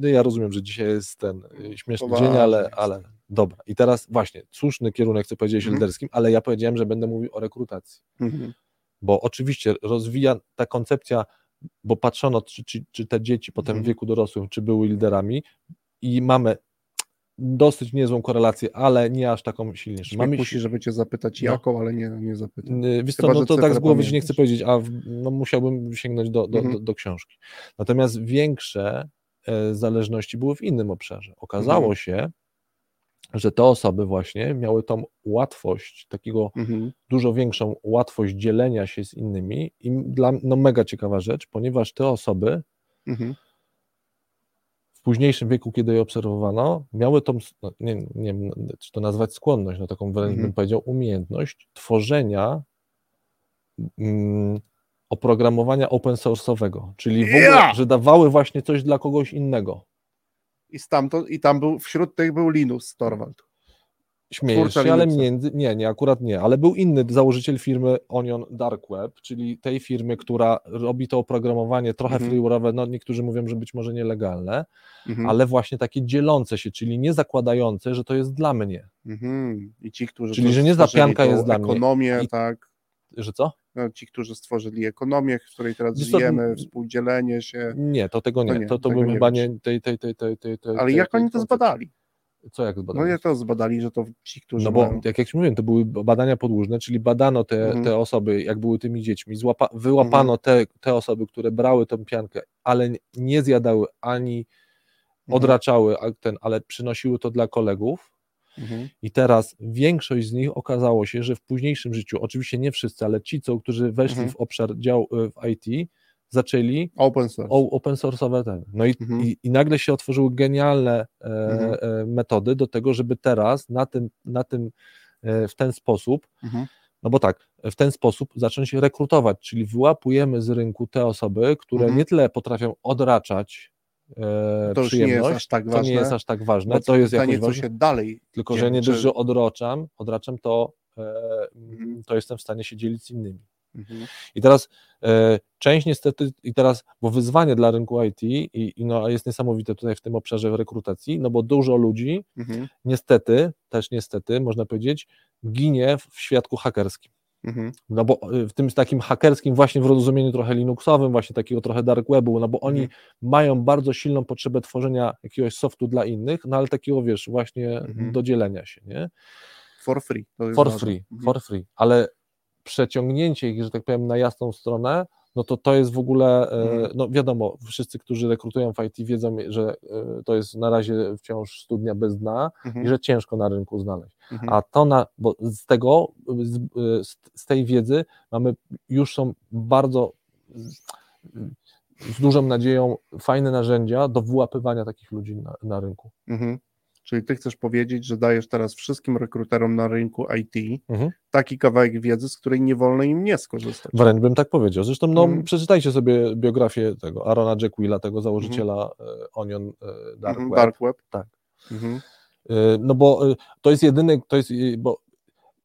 no ja rozumiem, że dzisiaj jest ten y, śmieszny Poważny dzień, ale, ale dobra. I teraz właśnie, słuszny kierunek, co powiedziałeś Mhm. liderskim, ale ja powiedziałem, że będę mówił o rekrutacji. Mhm. Bo oczywiście rozwija ta koncepcja, bo patrzono, czy, czy, czy te dzieci potem w Mhm. wieku dorosłym, czy były liderami i mamy dosyć niezłą korelację, ale nie aż taką silniejszą. Mamy musi, żeby cię zapytać No. jaką, ale nie, nie zapytam. Yy, Wiesz co, Chyba, no to tak z głowy nie chcę powiedzieć, a w, no musiałbym sięgnąć do, do, Mhm. do, do książki. Natomiast większe e, zależności były w innym obszarze. Okazało Mhm. się, że te osoby właśnie miały tą łatwość, takiego Mhm. dużo większą łatwość dzielenia się z innymi i dla no mega ciekawa rzecz, ponieważ te osoby Mhm. W późniejszym wieku, kiedy je obserwowano, miały tą, no, nie, nie wiem, czy to nazwać skłonność, no taką wręcz Mhm. bym powiedział, umiejętność tworzenia mm, oprogramowania open source'owego, czyli w ogóle, Ja! że dawały właśnie coś dla kogoś innego. I stamtąd, i tam był, wśród tych był Linus Torvald. Śmiejesz się, ale między, nie, nie, akurat nie, ale był inny założyciel firmy Onion Dark Web, czyli tej firmy, która robi to oprogramowanie trochę Mhm. freeware'owe, no niektórzy mówią, że być może nielegalne, Mhm. ale właśnie takie dzielące się, czyli nie zakładające, że to jest dla mnie. Mhm. I ci, którzy Czyli, że nie zapianka jest dla mnie. ekonomię, I- tak. Że co? No, ci, którzy stworzyli ekonomię, w której teraz Wiesz żyjemy, współdzielenie się. Nie, to tego nie. To nie, to, to bym chyba nie. Tej, tej, tej, tej, tej, Ale jak oni to zbadali? Co jak No zbadali? jak to zbadali, że to ci, którzy No bo mają... jak, jak ci mówiłem, to były badania podłużne, czyli badano te, Mhm. te osoby, jak były tymi dziećmi, złapa, wyłapano te, te osoby, które brały tę piankę, ale nie- nie zjadały ani Mhm. odraczały ten, ale przynosiły to dla kolegów. Mhm. I teraz większość z nich okazało się, że w późniejszym życiu, oczywiście nie wszyscy, ale ci, co, którzy weszli Mhm. w obszar dział w IT, zaczęli Open source. o- open source'owe ten. No i, Mhm. i, i nagle się otworzyły genialne e, Mhm. e, metody do tego, żeby teraz na tym, na tym e, w ten sposób, Mhm. no bo tak, w ten sposób zacząć rekrutować, czyli wyłapujemy z rynku te osoby, które Mhm. nie tyle potrafią odraczać e, To już nie przyjemność, jest aż tak to ważne. nie jest aż tak ważne, to jest jakoś ważne, się dalej... tylko dzieje, że nie czy- dość, że odraczam, odraczam to, e, Mhm. to jestem w stanie się dzielić z innymi. Mhm. I teraz e, część niestety, i teraz, bo wyzwanie dla rynku IT i, i no, jest niesamowite tutaj w tym obszarze rekrutacji, no bo dużo ludzi Mhm. niestety, też niestety, można powiedzieć, ginie w, świadku hakerskim. Mhm. No bo y, w tym takim hakerskim, właśnie w rozumieniu trochę Linuxowym, właśnie takiego trochę dark webu, no bo oni Mhm. mają bardzo silną potrzebę tworzenia jakiegoś softu dla innych, no ale takiego, wiesz, właśnie Mhm. do dzielenia się, nie? For free. For ważne. free, Mhm. for free, ale przeciągnięcie ich, że tak powiem, na jasną stronę, no to to jest w ogóle, e, Mhm. no wiadomo, wszyscy, którzy rekrutują w IT wiedzą, że e, to jest na razie wciąż studnia bez dna Mhm. i że ciężko na rynku znaleźć. Mhm. A to na, bo z tego, z, z, z tej wiedzy mamy, już są bardzo z, z dużą nadzieją fajne narzędzia do wyłapywania takich ludzi na, na rynku. Mhm. Czyli ty chcesz powiedzieć, że dajesz teraz wszystkim rekruterom na rynku IT Mhm. taki kawałek wiedzy, z której nie wolno im nie skorzystać. Wręcz bym tak powiedział. Zresztą no, Mhm. przeczytajcie sobie biografię tego Arona Jackwilla, tego założyciela e, Onion e, Dark Mhm, Web. Dark Web. Tak. Mhm. E, No bo to jest jedyny, to jest, bo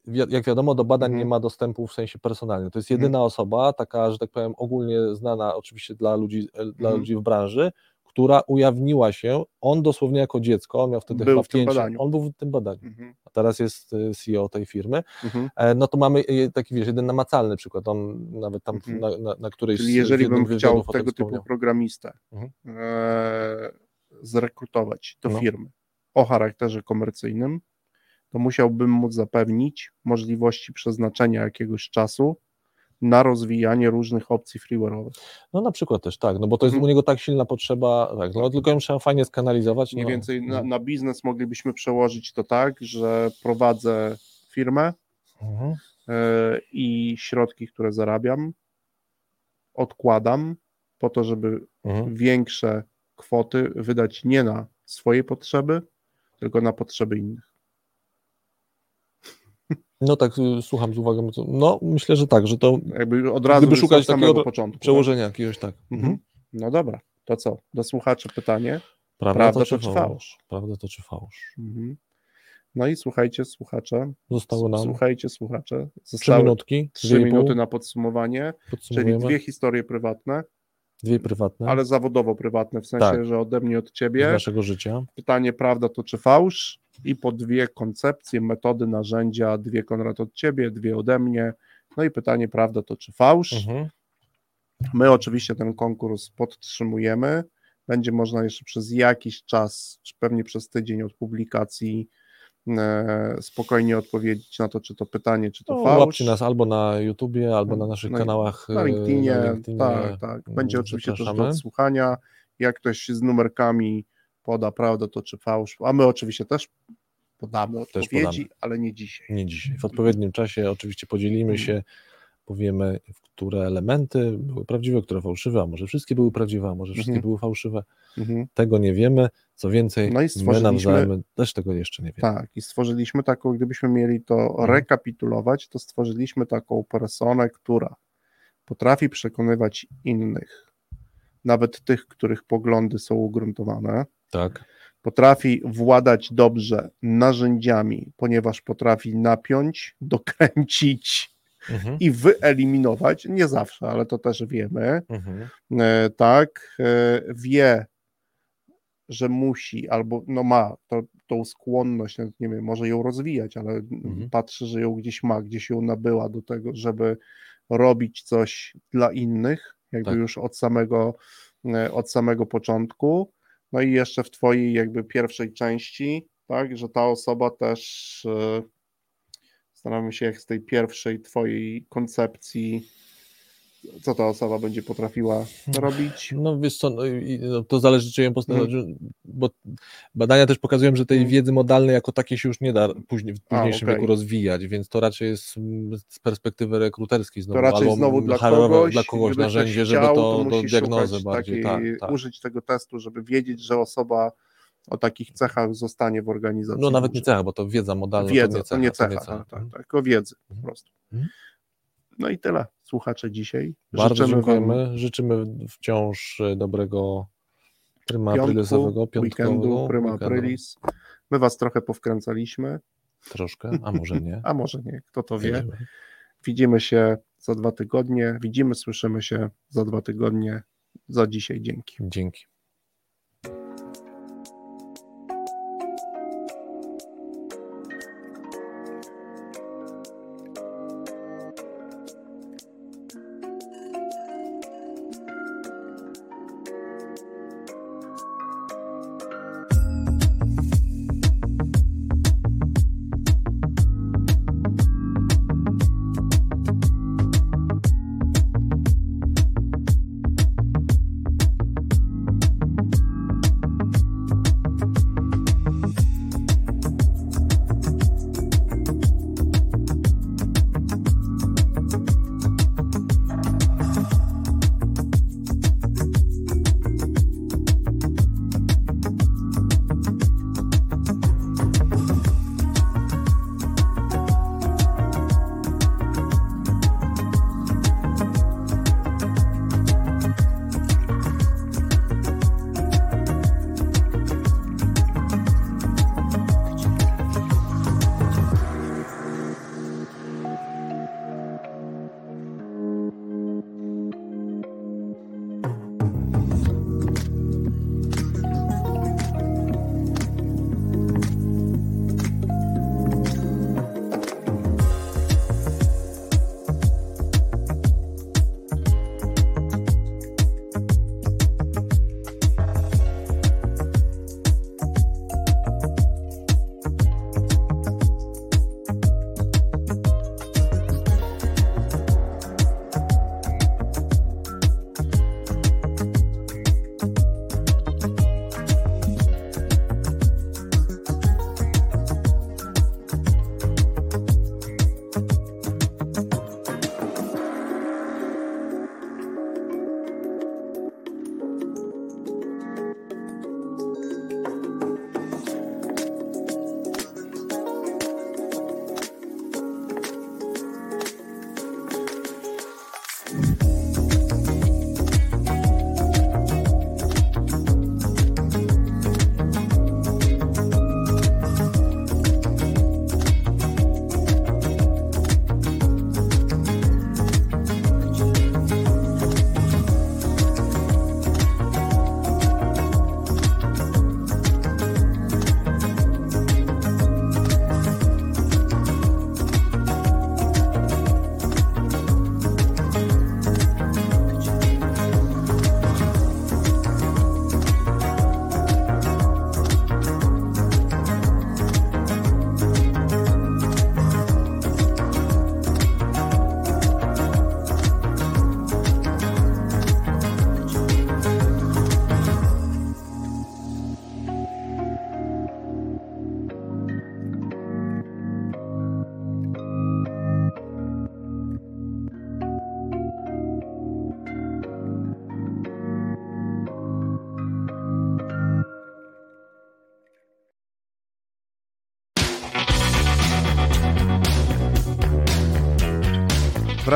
jak wiadomo, do badań Mhm. nie ma dostępu w sensie personalnym. To jest jedyna osoba, taka, że tak powiem, ogólnie znana oczywiście dla ludzi, dla Mhm. ludzi w branży, która ujawniła się, on dosłownie jako dziecko, on miał wtedy Był chyba pięć, on był w tym badaniu, Mhm. a teraz jest e, CEO tej firmy, Mhm. E, no to mamy e, taki, wiesz, jeden namacalny przykład, on nawet tam Mhm. na, na, na którejś Czyli jeżeli bym chciał tego typu programistę Mhm. e, zrekrutować do No. firmy o charakterze komercyjnym, to musiałbym mu zapewnić możliwości przeznaczenia jakiegoś czasu na rozwijanie różnych opcji freeware'owych. No na przykład też tak, no bo to jest Mhm. u niego tak silna potrzeba, tak, no tylko ją trzeba fajnie skanalizować. Mniej no. więcej na, na biznes moglibyśmy przełożyć to tak, że prowadzę firmę Mhm. e, i środki, które zarabiam, odkładam po to, żeby Mhm. większe kwoty wydać nie na swoje potrzeby, tylko na potrzeby innych. No tak, y, słucham z uwagą, no myślę, że tak, że to Jakby od razu Gdyby szukać takiego początku. przełożenia jakiegoś tak. Tak? Mhm. No dobra, to co? Do słuchaczy pytanie. Prawda, Prawda to, czy fałsz? fałsz? Prawda to czy fałsz? Mhm. No i słuchajcie, słuchacze. Zostało nam Słuchajcie, słuchacze. trzy Zostały minutki, trzy minuty na podsumowanie, czyli dwie historie prywatne, Dwie prywatne ale zawodowo prywatne, w sensie, Tak. że ode mnie, od z ciebie. naszego życia. Pytanie, prawda to czy fałsz? I po dwie koncepcje, metody, narzędzia, dwie Konrad od ciebie, dwie ode mnie. No i pytanie, prawda to czy fałsz? Mhm. My oczywiście ten konkurs podtrzymujemy. Będzie można jeszcze przez jakiś czas, czy pewnie przez tydzień od publikacji, e, spokojnie odpowiedzieć na to, czy to pytanie, czy to No, fałsz. łapcie nas albo na YouTubie, albo na naszych Na- kanałach na e, LinkedInie, na LinkedInie. tak, tak. Będzie oczywiście też do odsłuchania. Jak ktoś z numerkami poda prawdę, to czy fałsz, a my oczywiście też podamy Też odpowiedzi, podamy. ale nie dzisiaj. Nie dzisiaj. W odpowiednim czasie oczywiście podzielimy się, powiemy, które elementy były prawdziwe, które fałszywe, a może wszystkie były prawdziwe, a może wszystkie Mhm. były fałszywe. Mhm. Tego nie wiemy. Co więcej, No i my nawzajem też tego jeszcze nie wiemy. Tak, i stworzyliśmy taką, gdybyśmy mieli to Mhm. rekapitulować, to stworzyliśmy taką personę, która potrafi przekonywać innych, nawet tych, których poglądy są ugruntowane, Tak. potrafi władać dobrze narzędziami, ponieważ potrafi napiąć, [laughs] dokręcić Mhm. i wyeliminować, nie zawsze, ale to też wiemy, Mhm. e, tak, e, wie, że musi, albo no ma to, tą skłonność, nie wiem, może ją rozwijać, ale Mhm. patrzy, że ją gdzieś ma, gdzieś ją nabyła do tego, żeby robić coś dla innych, jakby Tak. już od samego, e, od samego początku. No i jeszcze w twojej jakby pierwszej części, tak, że ta osoba też e, staramy się jak z tej pierwszej twojej koncepcji co ta osoba będzie potrafiła robić. No wiesz co, no, no, to zależy czy ją postawić, Mhm. bo badania też pokazują, że tej Mhm. wiedzy modalnej jako takiej się już nie da później, w A, późniejszym okej. wieku rozwijać, więc to raczej jest mm, z perspektywy rekruterskiej znowu, To raczej albo znowu dla kogoś, dla kogoś narzędzie, żeby chciał, to, do diagnozy bardziej, takiej- tak, tak. użyć tego testu, żeby wiedzieć, że osoba o takich cechach zostanie w organizacji. No nawet nie dłużej. cecha, bo to wiedza modalna, Wiedza, to nie cecha. to nie cecha, to nie cecha. tak, tak, tak, tylko wiedzy po Mhm. prostu. Mhm. No i tyle, słuchacze dzisiaj. Bardzo Życzymy dziękujemy, wam życzymy wciąż e, dobrego pryma piątku, aprylesowego, piątkowego, weekendu, prima weekendu. aprilis. My was trochę powkręcaliśmy, Troszkę, a może nie. [laughs] a może nie, kto to wie. wiemy. Widzimy się za dwa tygodnie, widzimy, słyszymy się za dwa tygodnie. Za dzisiaj dzięki. Dzięki.